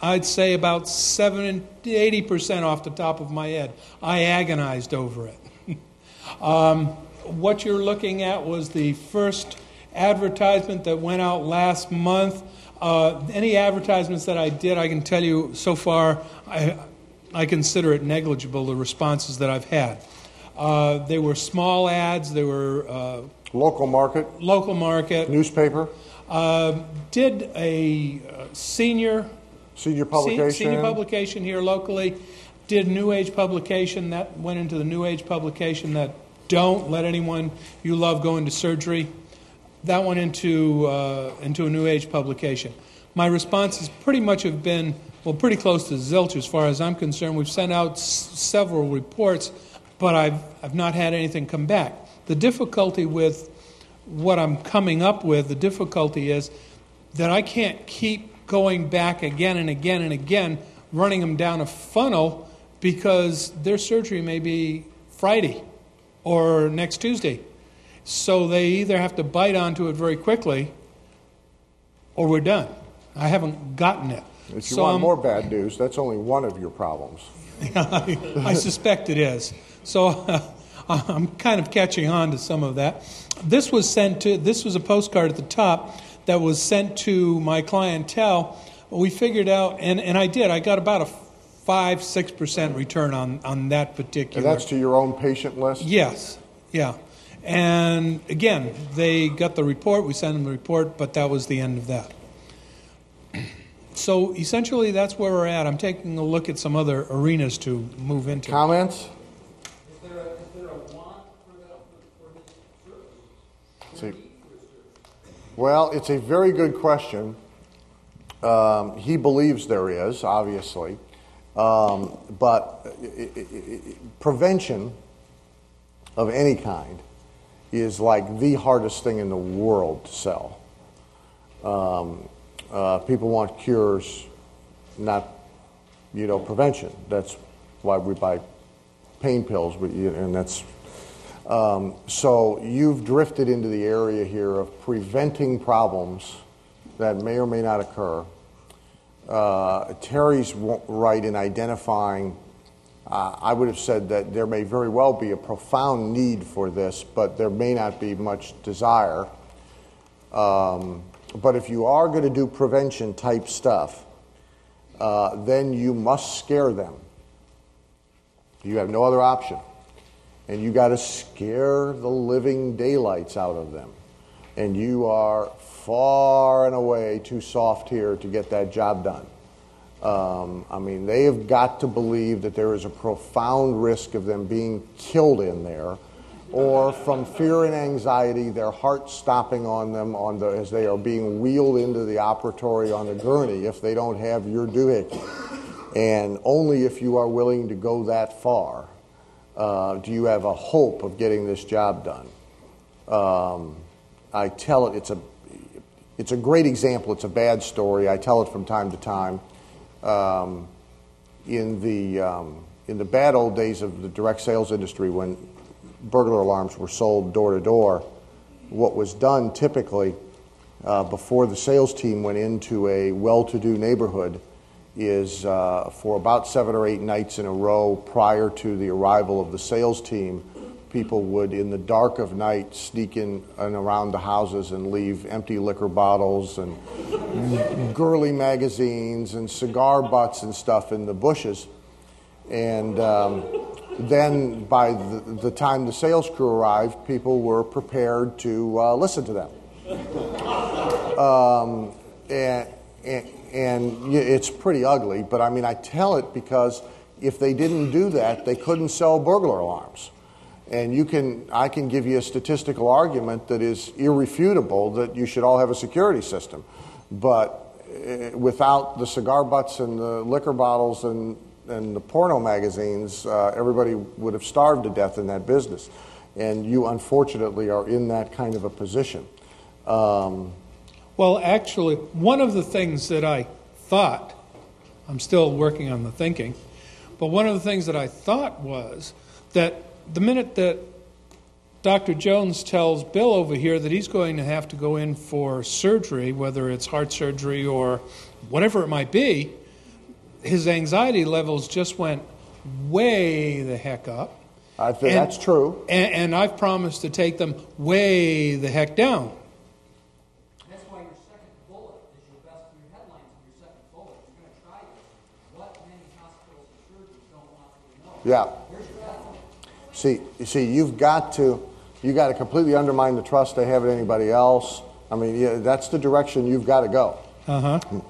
I'd say about 70, 80% off the top of my head. I agonized over it. *laughs* um, what you're looking at was the first advertisement that went out last month. Uh, any advertisements that I did, I can tell you so far, I, I consider it negligible, the responses that I've had. Uh, they were small ads, they were uh, Local market, local market. newspaper, Uh, did a uh, senior senior publication. senior publication here locally. Did New Age publication that went into the New Age publication that don't let anyone you love go into surgery. That went into uh, into a New Age publication. My responses pretty much have been well, pretty close to zilch as far as I'm concerned. We've sent out s- several reports, but I've I've not had anything come back. The difficulty with what I'm coming up with, the difficulty is that I can't keep going back again and again and again, running them down a funnel because their surgery may be Friday or next Tuesday. So they either have to bite onto it very quickly or we're done. I haven't gotten it. If you So want I'm- more bad news, that's only one of your problems. *laughs* I suspect it is. So *laughs* I'm kind of catching on to some of that. This was sent to. This was a postcard at the top that was sent to my clientele. We figured out, and, and I did. I got about a five six percent return on on that particular. And that's to your own patient list? Yes, yeah. And again, they got the report. We sent them the report, but that was the end of that. *clears throat* So essentially, that's where we're at. I'm taking a look at some other arenas to move into. Comments? See, well, it's a very good question. Um, he believes there is, obviously, um, but i- i- i- prevention of any kind is like the hardest thing in the world to sell. Um, uh, people want cures, not you know prevention. That's why we buy pain pills, you- and that's um, so you've drifted into the area here of preventing problems that may or may not occur. Uh, Terry's right in identifying. Uh, I would have said that there may very well be a profound need for this, but there may not be much desire. Um, but if you are going to do prevention type stuff, uh, then you must scare them. You have no other option. And you got to scare the living daylights out of them. And you are far and away too soft here to get that job done. Um, I mean, they have got to believe that there is a profound risk of them being killed in there, or from fear and anxiety, their heart stopping on them on the, as they are being wheeled into the operatory on a gurney if they don't have your doohickey. And only if you are willing to go that far uh, do you have a hope of getting this job done. Um, I tell it, it's a, it's a great example. It's a bad story. I tell it from time to time. Um, in, the, um, in the bad old days of the direct sales industry, when burglar alarms were sold door to door, what was done typically uh, before the sales team went into a well to do neighborhood is uh, for about seven or eight nights in a row prior to the arrival of the sales team, people would, in the dark of night, sneak in and around the houses and leave empty liquor bottles and girly magazines and cigar butts and stuff in the bushes. And um, then by the, the time the sales crew arrived, people were prepared to uh, listen to them. Um, and, and, and it's pretty ugly, but I mean, I tell it because if they didn't do that, they couldn't sell burglar alarms. And you can, I can give you a statistical argument that is irrefutable that you should all have a security system. But eh, without the cigar butts and the liquor bottles and, and the porno magazines, uh, everybody would have starved to death in that business. And you, unfortunately, are in that kind of a position. Um, Well, actually, one of the things that I thought, I'm still working on the thinking, but one of the things that I thought was that the minute that Dr. Jones tells Bill over here that he's going to have to go in for surgery, whether it's heart surgery or whatever it might be, his anxiety levels just went way the heck up. I think that's true. And, and I've promised to take them way the heck down. Yeah. See, you see, you've got to, you got to completely undermine the trust they have in anybody else. I mean, yeah, that's the direction you've got to go. Uh huh.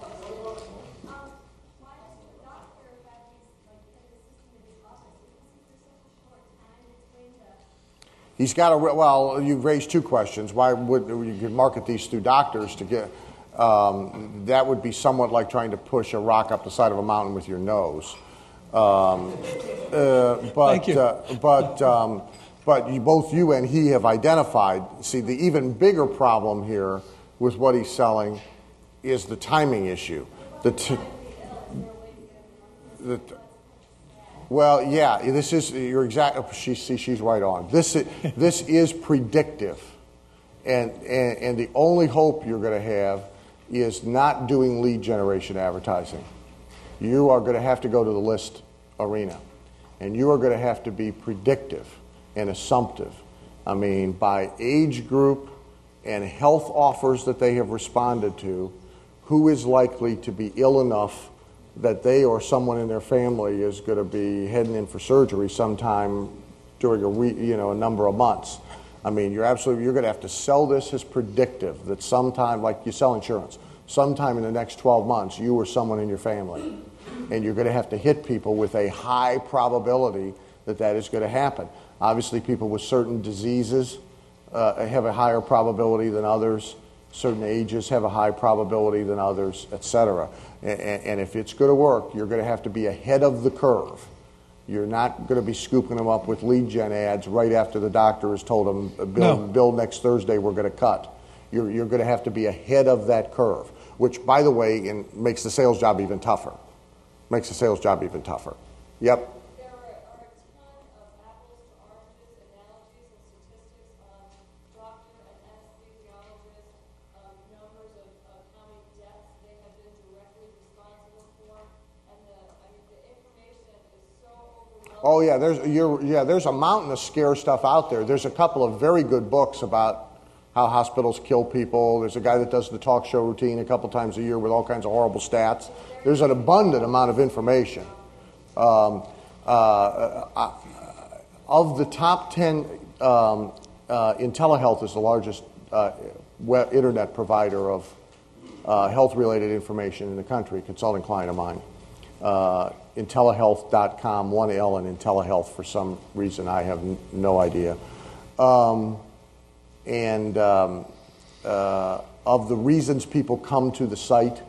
He's got a well. You've raised two questions. Why would you could market these through doctors to get? Um, that would be somewhat like trying to push a rock up the side of a mountain with your nose. Um, uh, but. Uh, but um, but you, both you and he have identified. See, the even bigger problem here with what he's selling is the timing issue. The t- the, well, yeah, this is you're exact. She, see, she's right on. This is, *laughs* this is predictive, and, and and the only hope you're going to have is not doing lead generation advertising. You are going to have to go to the list arena, and you are going to have to be predictive and assumptive. I mean, by age group and health offers that they have responded to, who is likely to be ill enough that they or someone in their family is going to be heading in for surgery sometime during a you know, a number of months. I mean, you're absolutely you're going to have to sell this as predictive that sometime, like you sell insurance, sometime in the next 12 months, you or someone in your family, and you're going to have to hit people with a high probability that that is going to happen. Obviously, people with certain diseases uh, have a higher probability than others. Certain ages have a high probability than others, et cetera. And, and if it's going to work, you're going to have to be ahead of the curve. You're not going to be scooping them up with lead gen ads right after the doctor has told them, Bill, No. Bill next Thursday we're going to cut. You're, you're going to have to be ahead of that curve, which, by the way, in, makes the sales job even tougher. Makes the sales job even tougher. Yep. Oh yeah, there's you're, yeah, there's a mountain of scare stuff out there. There's a couple of very good books about how hospitals kill people. There's a guy that does the talk show routine a couple times a year with all kinds of horrible stats. There's an abundant amount of information. Um, uh, uh, of the top ten, um, uh, is the largest uh, web, internet provider of uh, health-related information in the country. Consulting client of mine. Uh, InteliHealth.com, one L in InteliHealth for some reason I have n- no idea. Um, and um, uh, of the reasons people come to the site,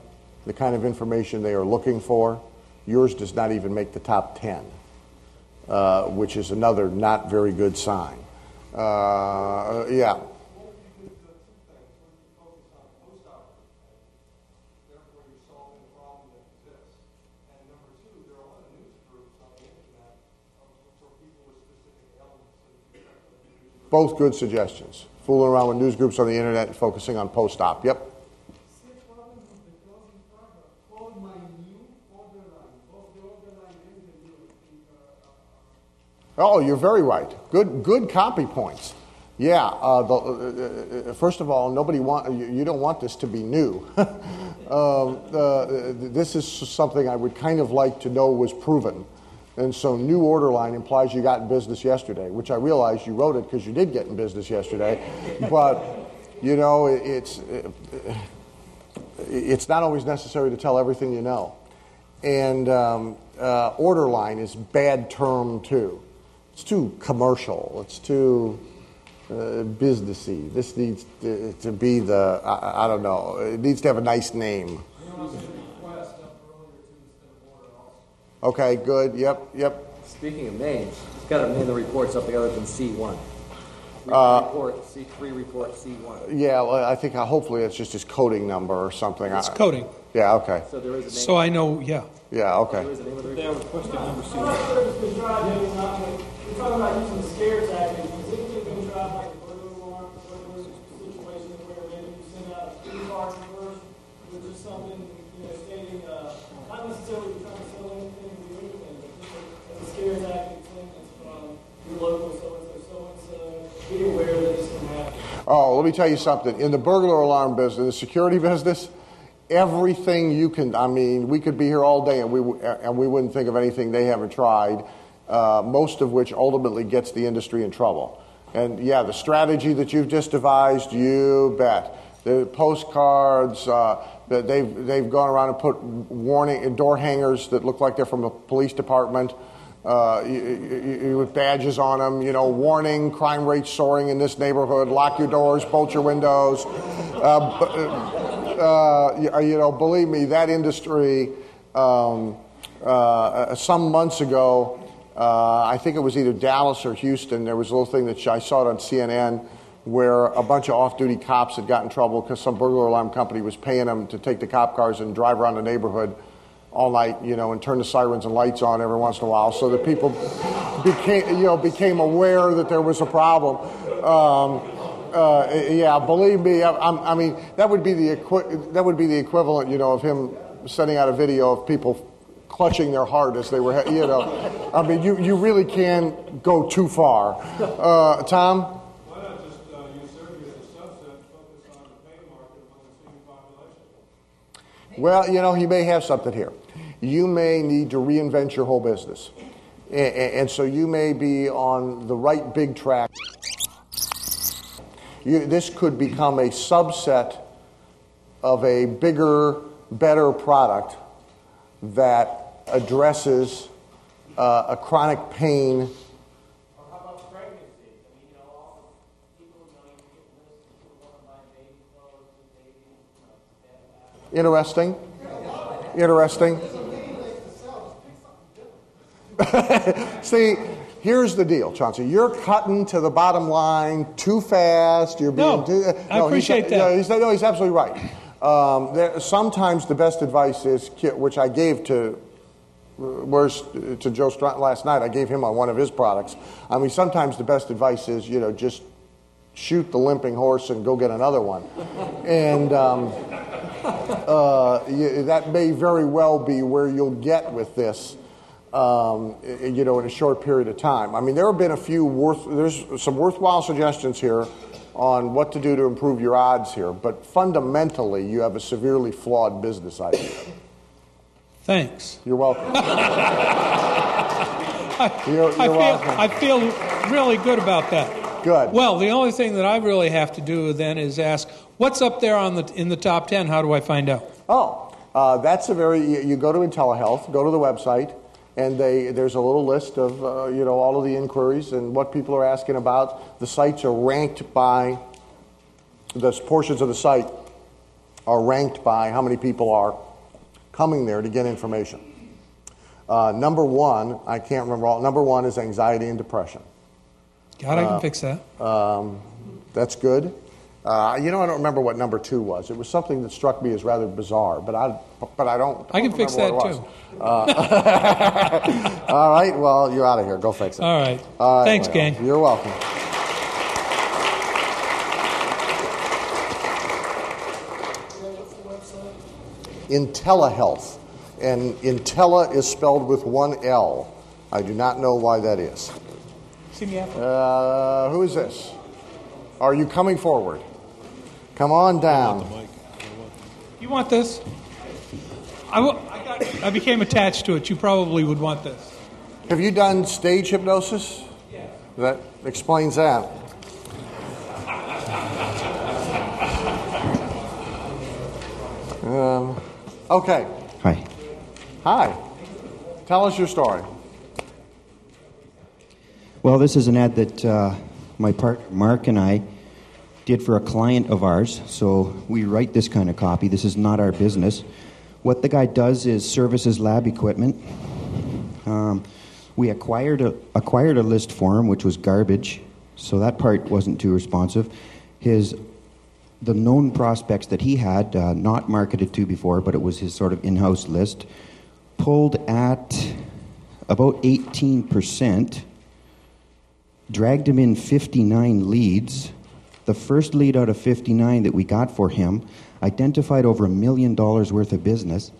the kind of information they are looking for, yours does not even make the top 10, uh, which is another not very good sign. Uh, yeah. Both good suggestions. Fooling around with news groups on the internet and focusing on post op. Yep. Oh, you're very right. Good, good copy points. Yeah. Uh, the, uh, uh, first of all, nobody want you, you don't want this to be new. *laughs* um, uh, this is something I would kind of like to know was proven. And so, new order line implies you got in business yesterday, which I realize you wrote it because you did get in business yesterday. but you know, it, it's it, it's not always necessary to tell everything you know. And um, uh, order line is bad term too. It's too commercial. It's too uh, businessy. This needs to, to be the I, I don't know. It needs to have a nice name. Okay, good. Yep, yep. Speaking of names, it's got to name the report something other than C1. Uh, report, C3 report, C1. Yeah, well, I think uh, hopefully it's just his coding number or something. It's I- coding. Yeah. Okay. So there is a name. So I know, yeah. Yeah. Okay. There is a name of the They report. have requested number C. We're talking about using the scare tactic. Has anything been tried like a burglar alarm, burglar situation where maybe you send out a three card first, which is something, you know, stating, uh, not necessarily trying to sell anything to you, anything, but just your local so-and-so, so-and-so, be aware that this can happen. Oh, let me tell you something. In the burglar alarm business, the security business, everything you can. I mean, we could be here all day and we and we wouldn't think of anything they haven't tried. uh, most of which ultimately gets the industry in trouble. And yeah, the strategy that you've just devised, you bet. The postcards, uh, they've, they've gone around and put warning door hangers that look like they're from a police department uh, with badges on them, you know, warning, crime rate soaring in this neighborhood, lock your doors, bolt your windows. Uh, uh, you know, believe me, that industry, um, uh, some months ago, uh, I think it was either Dallas or Houston, there was a little thing that I saw it on CNN where a bunch of off duty cops had got in trouble because some burglar alarm company was paying them to take the cop cars and drive around the neighborhood all night, you know, and turn the sirens and lights on every once in a while, so that people became, you know, became aware that there was a problem. Um, uh, yeah, believe me, I, I, mean that would be the equi- that would be the equivalent, you know, of him sending out a video of people clutching their heart as they were, you know. I mean, you, you really can go too far. Uh, Tom. Well, you know, he may have something here. You may need to reinvent your whole business. And, so you may be on the right big track. You, this could become a subset of a bigger, better product that addresses uh, a chronic pain. Interesting. Interesting. *laughs* See, here's the deal, Chauncey. You're cutting to the bottom line too fast. You're being no, too. Uh, I appreciate he's, that. No he's, no, he's absolutely right. Um, there, sometimes the best advice is, which I gave to, uh, where's uh, to Joe Straught last night. I gave him on one of his products. I mean, sometimes the best advice is, you know, just shoot the limping horse and go get another one. And um, uh, you, that may very well be where you'll get with this. Um, you know, in a short period of time. I mean, there have been a few worth. There's some worthwhile suggestions here on what to do to improve your odds here, but fundamentally, you have a severely flawed business idea. Thanks. You're welcome. *laughs* I, you're, you're I, feel, welcome. I feel really good about that. Good. Well, the only thing that I really have to do then is ask, what's up there on the in the top ten? How do I find out? Oh, uh, that's a very. You, you go to InteliHealth, go to the website, and they there's a little list of uh, you know all of the inquiries and what people are asking about. The sites are ranked by the portions of the site are ranked by how many people are coming there to get information. Uh, number one, I can't remember all. Number one is anxiety and depression. God, I can Uh, fix that. Um, that's good. Uh, you know, I don't remember what number two was. It was something that struck me as rather bizarre, but I, but I don't. I can don't fix that too. Uh, *laughs* all right. Well, you're out of here. Go fix it. All right. All right, Thanks, well, gang. You're welcome. InteliHealth, and Intella is spelled with one L. I do not know why that is. See me after. Uh, who is this? Are you coming forward? Come on down. You want this? I, w- I, got, I became attached to it. You probably would want this. Have you done stage hypnosis? Yeah. That explains that. Um, okay. Hi. Hi. Tell us your story. Well, this is an ad that uh, my partner Mark and I did for a client of ours. So we write this kind of copy. This is not our business. What the guy does is services lab equipment. Um, we acquired a, acquired a list for him, which was garbage, so that part wasn't too responsive. His the known prospects that he had uh, not marketed to before, but it was his sort of in-house list, pulled at about 18 percent dragged him in 59 leads. The first lead out of 59 that we got for him identified over a million dollars worth of business.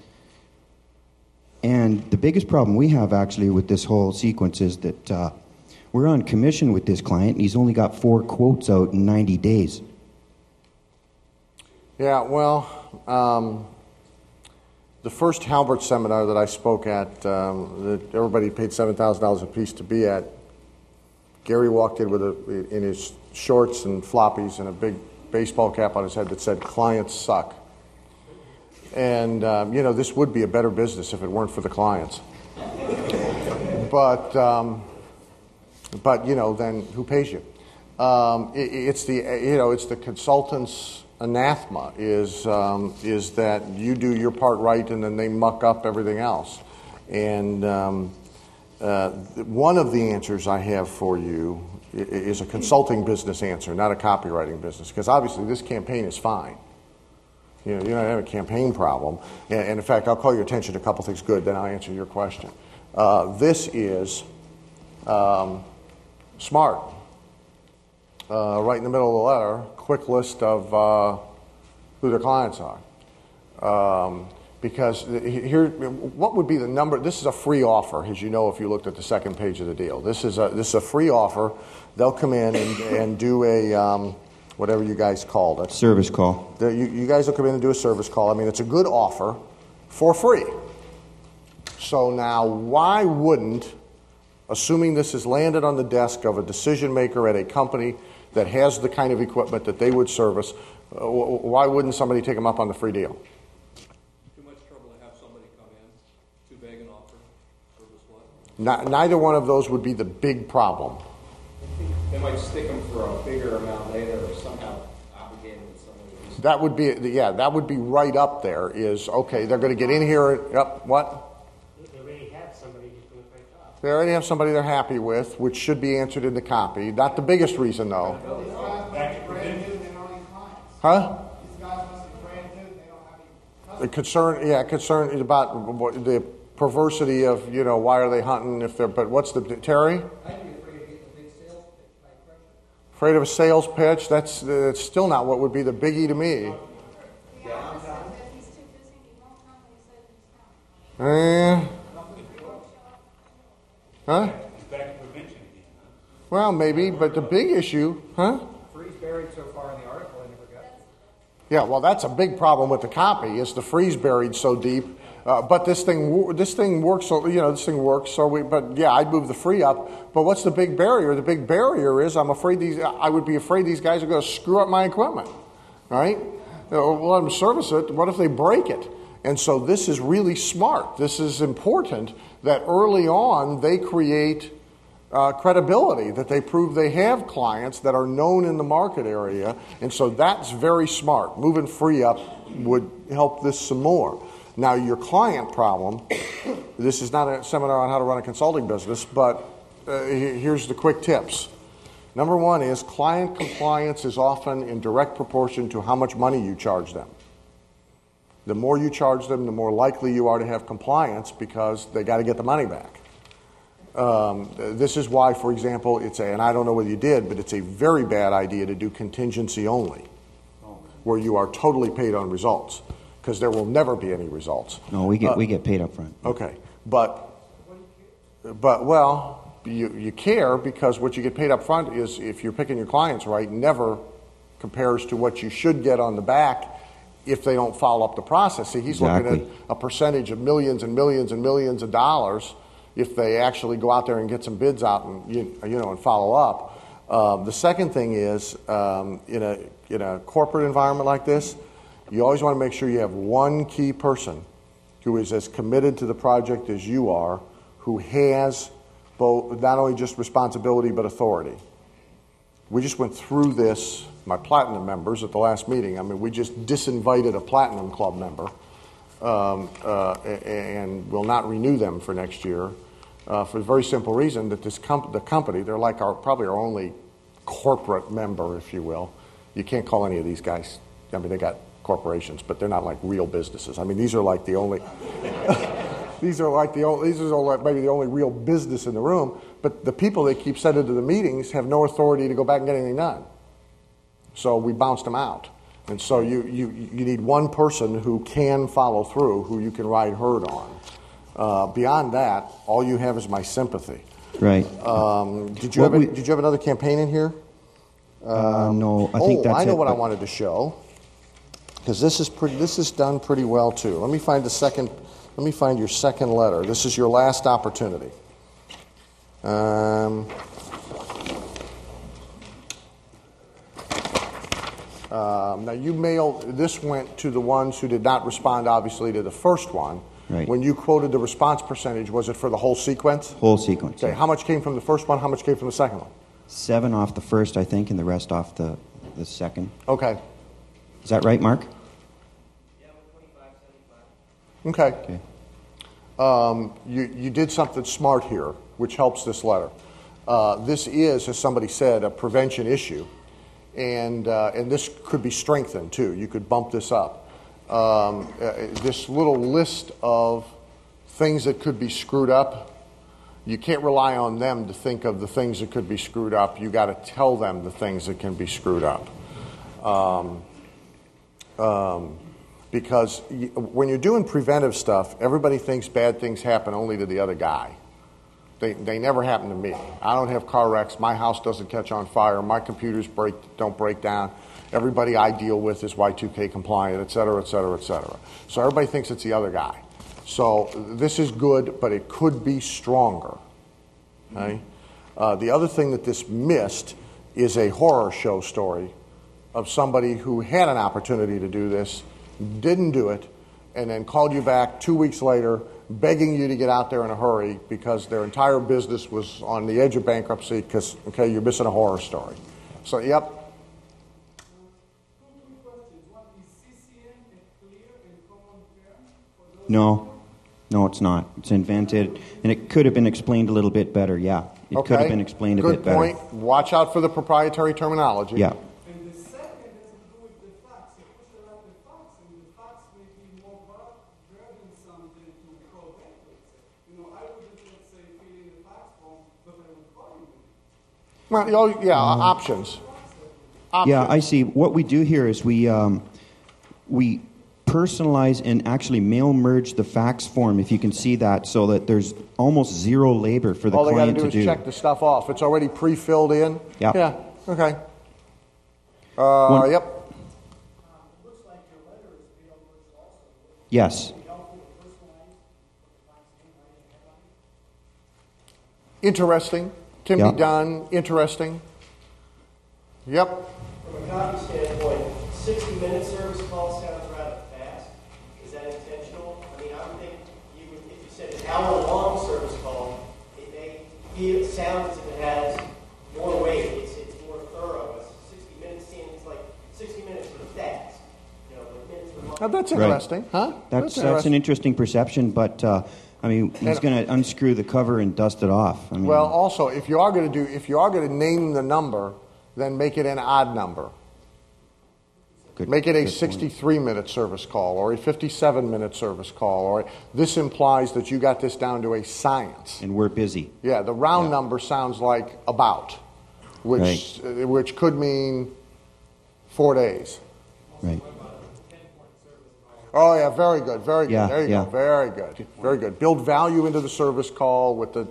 And the biggest problem we have actually with this whole sequence is that uh, we're on commission with this client, and he's only got four quotes out in 90 days. Yeah, well, um, the first Halbert seminar that I spoke at, um, that everybody paid seven thousand dollars a piece to be at, Gary walked in with a in his shorts and floppies and a big baseball cap on his head that said "Clients suck." And um, you know, this would be a better business if it weren't for the clients. But um, but you know, then who pays you? Um, it, it's the you know it's the consultant's anathema is um, is that you do your part right and then they muck up everything else. And um, uh, one of the answers I have for you is a consulting business answer, not a copywriting business, because obviously this campaign is fine. You know, you don't have a campaign problem. And, and in fact, I'll call your attention to a couple things good, then I'll answer your question. Uh, this is um, smart. Uh, right in the middle of the letter, quick list of uh, who their clients are. Um, because here, what would be the number? This is a free offer, as you know if you looked at the second page of the deal. This is a, this is a free offer. They'll come in and, and do a, um, whatever you guys called it. Service call. The- you, you guys will come in and do a service call. I mean, it's a good offer for free. So now, why wouldn't, assuming this has landed on the desk of a decision maker at a company that has the kind of equipment that they would service, uh, why wouldn't somebody take them up on the free deal? Too much trouble to have somebody come in, too big an offer, service what? Ni- neither one of those would be the big problem. They might stick them for a bigger amount later or somehow obligated with somebody. That would be, yeah, that would be right up there. Is okay. They're going to get in here. Yep. What? They already have somebody who's doing a great job. They already have somebody they're happy with, which should be answered in the copy. Not the biggest reason, though. Huh? The concern, yeah, concern is about what, the perversity of, you know, why are they hunting if they're, but what's the, Terry? Afraid of a sales pitch? That's, that's still not what would be the biggie to me. Eh. Huh? Well, maybe, but the big issue, huh? Freeze buried so far in the article, I never got. Yeah, well, that's a big problem with the copy. Is the freeze buried so deep? Uh, but this thing, this thing works. So you know, this thing works. So we, but yeah, I'd move the free up. But what's the big barrier? The big barrier is I'm afraid these. I would be afraid these guys are going to screw up my equipment, right? We'll let them service it. What if they break it? And so this is really smart. This is important that early on they create uh, credibility, that they prove they have clients that are known in the market area. And so that's very smart. Moving free up would help this some more. Now, your client problem this is not a seminar on how to run a consulting business, but uh, here's the quick tips. Number one is client compliance is often in direct proportion to how much money you charge them. The more you charge them, the more likely you are to have compliance because they got to get the money back. Um, this is why, for example, it's a, and I don't know whether you did, but it's a very bad idea to do contingency only, where you are totally paid on results, because there will never be any results. No, we get Uh, we get paid up front. Okay, but, but well, you, you care because what you get paid up front is, if you're picking your clients right, never compares to what you should get on the back if they don't follow up the process. See, he's looking at a percentage of millions and millions and millions of dollars if they actually go out there and get some bids out and you, you know and follow up. Um, the second thing is um, in a in a corporate environment like this, you always want to make sure you have one key person who is as committed to the project as you are, who has both not only just responsibility but authority. We just went through this, my platinum members at the last meeting. I mean, we just disinvited a platinum club member um, uh, and will not renew them for next year uh, for the very simple reason that this comp- the company, they're like our, probably our only corporate member, if you will. You can't call any of these guys, I mean, they got corporations, but they're not like real businesses. I mean, these are like the only. *laughs* these are like the only, these are like maybe the only real business in the room, but the people they keep sending to the meetings have no authority to go back and get anything done. So we bounced them out. And so you, you, you need one person who can follow through, who you can ride herd on. Uh, beyond that, all you have is my sympathy. Right. Um, did, you have we- did you have another campaign in here? Uh, no, I think oh, that's I know it, what I wanted to show. Because this is pretty. This is done pretty well too. Let me find the second. Let me find your second letter. This is your last opportunity. Um, um, now you mailed. This went to the ones who did not respond, obviously, to the first one. Right. When you quoted the response percentage, was it for the whole sequence? Whole sequence. Okay. How much came from the first one? How much came from the second one? Seven off the first, I think, and the rest off the, the second. Okay. Is that right, Mark? Okay. Um, you, you did something smart here, which helps this letter. Uh, this is, as somebody said, a prevention issue, and, uh, and this could be strengthened too. You could bump this up. Um, uh, this little list of things that could be screwed up, you can't rely on them to think of the things that could be screwed up. You got to tell them the things that can be screwed up. Um, um, because when you're doing preventive stuff, everybody thinks bad things happen only to the other guy. They, they never happen to me. I don't have car wrecks. My house doesn't catch on fire. My computers break, don't break down. Everybody I deal with is Y2K compliant, et cetera, et cetera, et cetera. So everybody thinks it's the other guy. So this is good, but it could be stronger. Okay? Uh, the other thing that this missed is a horror show story of somebody who had an opportunity to do this, didn't do it, and then called you back two weeks later begging you to get out there in a hurry because their entire business was on the edge of bankruptcy because, okay, you're missing a horror story. So, yep. No, no, it's not. It's invented, and it could have been explained a little bit better. Yeah, it okay. could have been explained a Good bit better. Good point. Watch out for the proprietary terminology. Yeah. And the second has to do with the facts. You push a lot of facts, and the facts may be more burden something to prevent it. You know, I wouldn't, let's say, fill in the facts form, but I would call you. Well, know, yeah, options. Yeah, I see. What we do here is we um, we personalize and actually mail merge the fax form, if you can see that, so that there's almost zero labor for the All they got to do is do. check the stuff off. It's already pre-filled in. Yeah. Yeah. Okay. Uh, One- yep. Yes. Interesting. Can Yeah. be done. Interesting. Yep. From a copy standpoint, sixty minute service call sounds rather fast. Is that intentional? I mean, I would think you would, if you said an hour long service call, it may feel, sound as if it has more weight, it's, it's more thorough. A Sixty minutes seems like, sixty minutes for fast, you know, but minutes for long. Now, that's Right. interesting, huh? That's, that's an interesting. interesting perception, but uh, I mean, he's going to unscrew the cover and dust it off. I mean, Well, also, if you are going to do, if you are going to name the number, then make it an odd number. good- Make it a 63 minute service call or a 57 minute service call. Or this implies that you got this down to a science. And we're busy. Yeah, the round number sounds like about, which uh, which could mean four days. Right. Oh yeah, very good, very good. Yeah, there you yeah. go, very good, very good. Build value into the service call with the,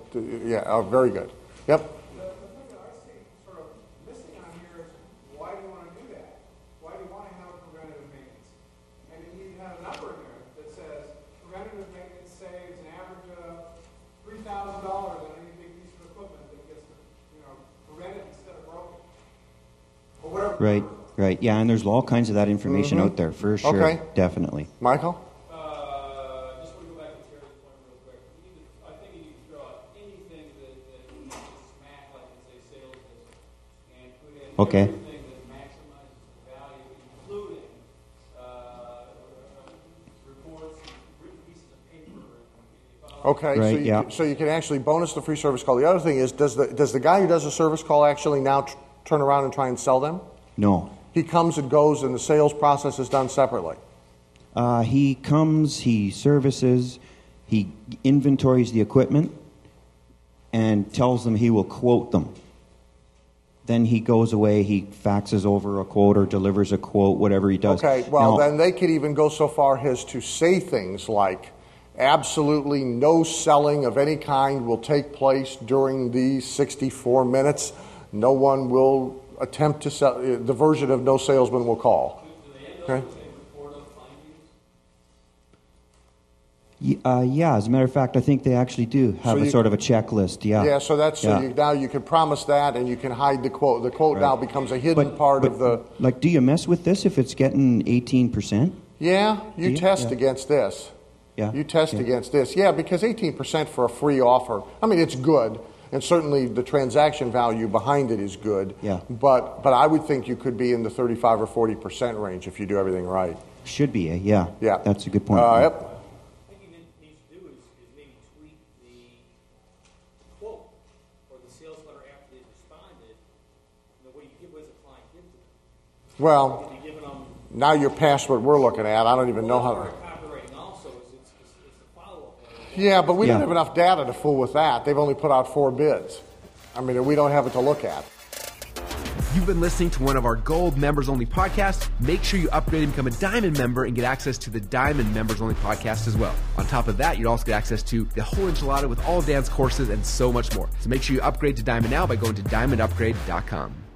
yeah, oh, very good. Yep. The, the thing I see sort of missing on here is why do you want to do that? Why do you want to have preventative maintenance? And you need to have a number in that says preventative maintenance saves an average of three thousand dollars on any big piece of equipment that gets, you know, prevented instead of broken. Right, right. Yeah, and there's all kinds of that information Mhm. out there for sure. Okay. Definitely. Michael. Uh, just want to go back to Terry's point real quick. You need to, I think you need to throw out anything that, that makes it smack like it's a sales visit and put in Okay. everything that maximizes the value, including, uh, reports, written pieces of paper. and- Okay, so, Right, you yeah. can, so you can actually bonus the free service call. The other thing is, does the does the guy who does a service call actually now tr- turn around and try and sell them? No. He comes and goes, and the sales process is done separately. Uh, he comes, he services, he inventories the equipment, and tells them he will quote them. Then he goes away, he faxes over a quote or delivers a quote, whatever he does. Okay, well, Now- then they could even go so far as to say things like, absolutely no selling of any kind will take place during these 64 minutes. No one will attempt to sell uh, the version of no salesman will call. Okay. Uh, yeah, as a matter of fact, I think they actually do have so you, a sort of a checklist. Yeah. Yeah. So that's yeah. So you, now you can promise that, and you can hide the quote. The quote right. now becomes a hidden but, part but, of the. Like, do you mess with this if it's getting eighteen percent? Yeah, you, you? test yeah. against this. Yeah. You test yeah. against this. Yeah, because eighteen percent for a free offer. I mean, it's good, and certainly the transaction value behind it is good. Yeah. But, but I would think you could be in the 35 or 40% range if you do everything right. Should be, yeah. Yeah. That's a good point. Uh, yep. I think he ne- needs to do is, is maybe tweak the quote or the sales letter after they've responded, the way you give, what does the client give to them? Well, You're giving them now you're past what we're looking at. I don't even know how to. copywriting also, is it's, it's, it's the follow-up. Yeah, but we don't have enough data to fool with that. They've only put out four bids. I mean, we don't have it to look at. You've been listening to one of our gold members only podcasts. Make sure you upgrade and become a diamond member and get access to the diamond members only podcast as well. On top of that, you'd also get access to the whole enchilada with all Dan's courses and so much more. So make sure you upgrade to diamond now by going to diamondupgrade.com.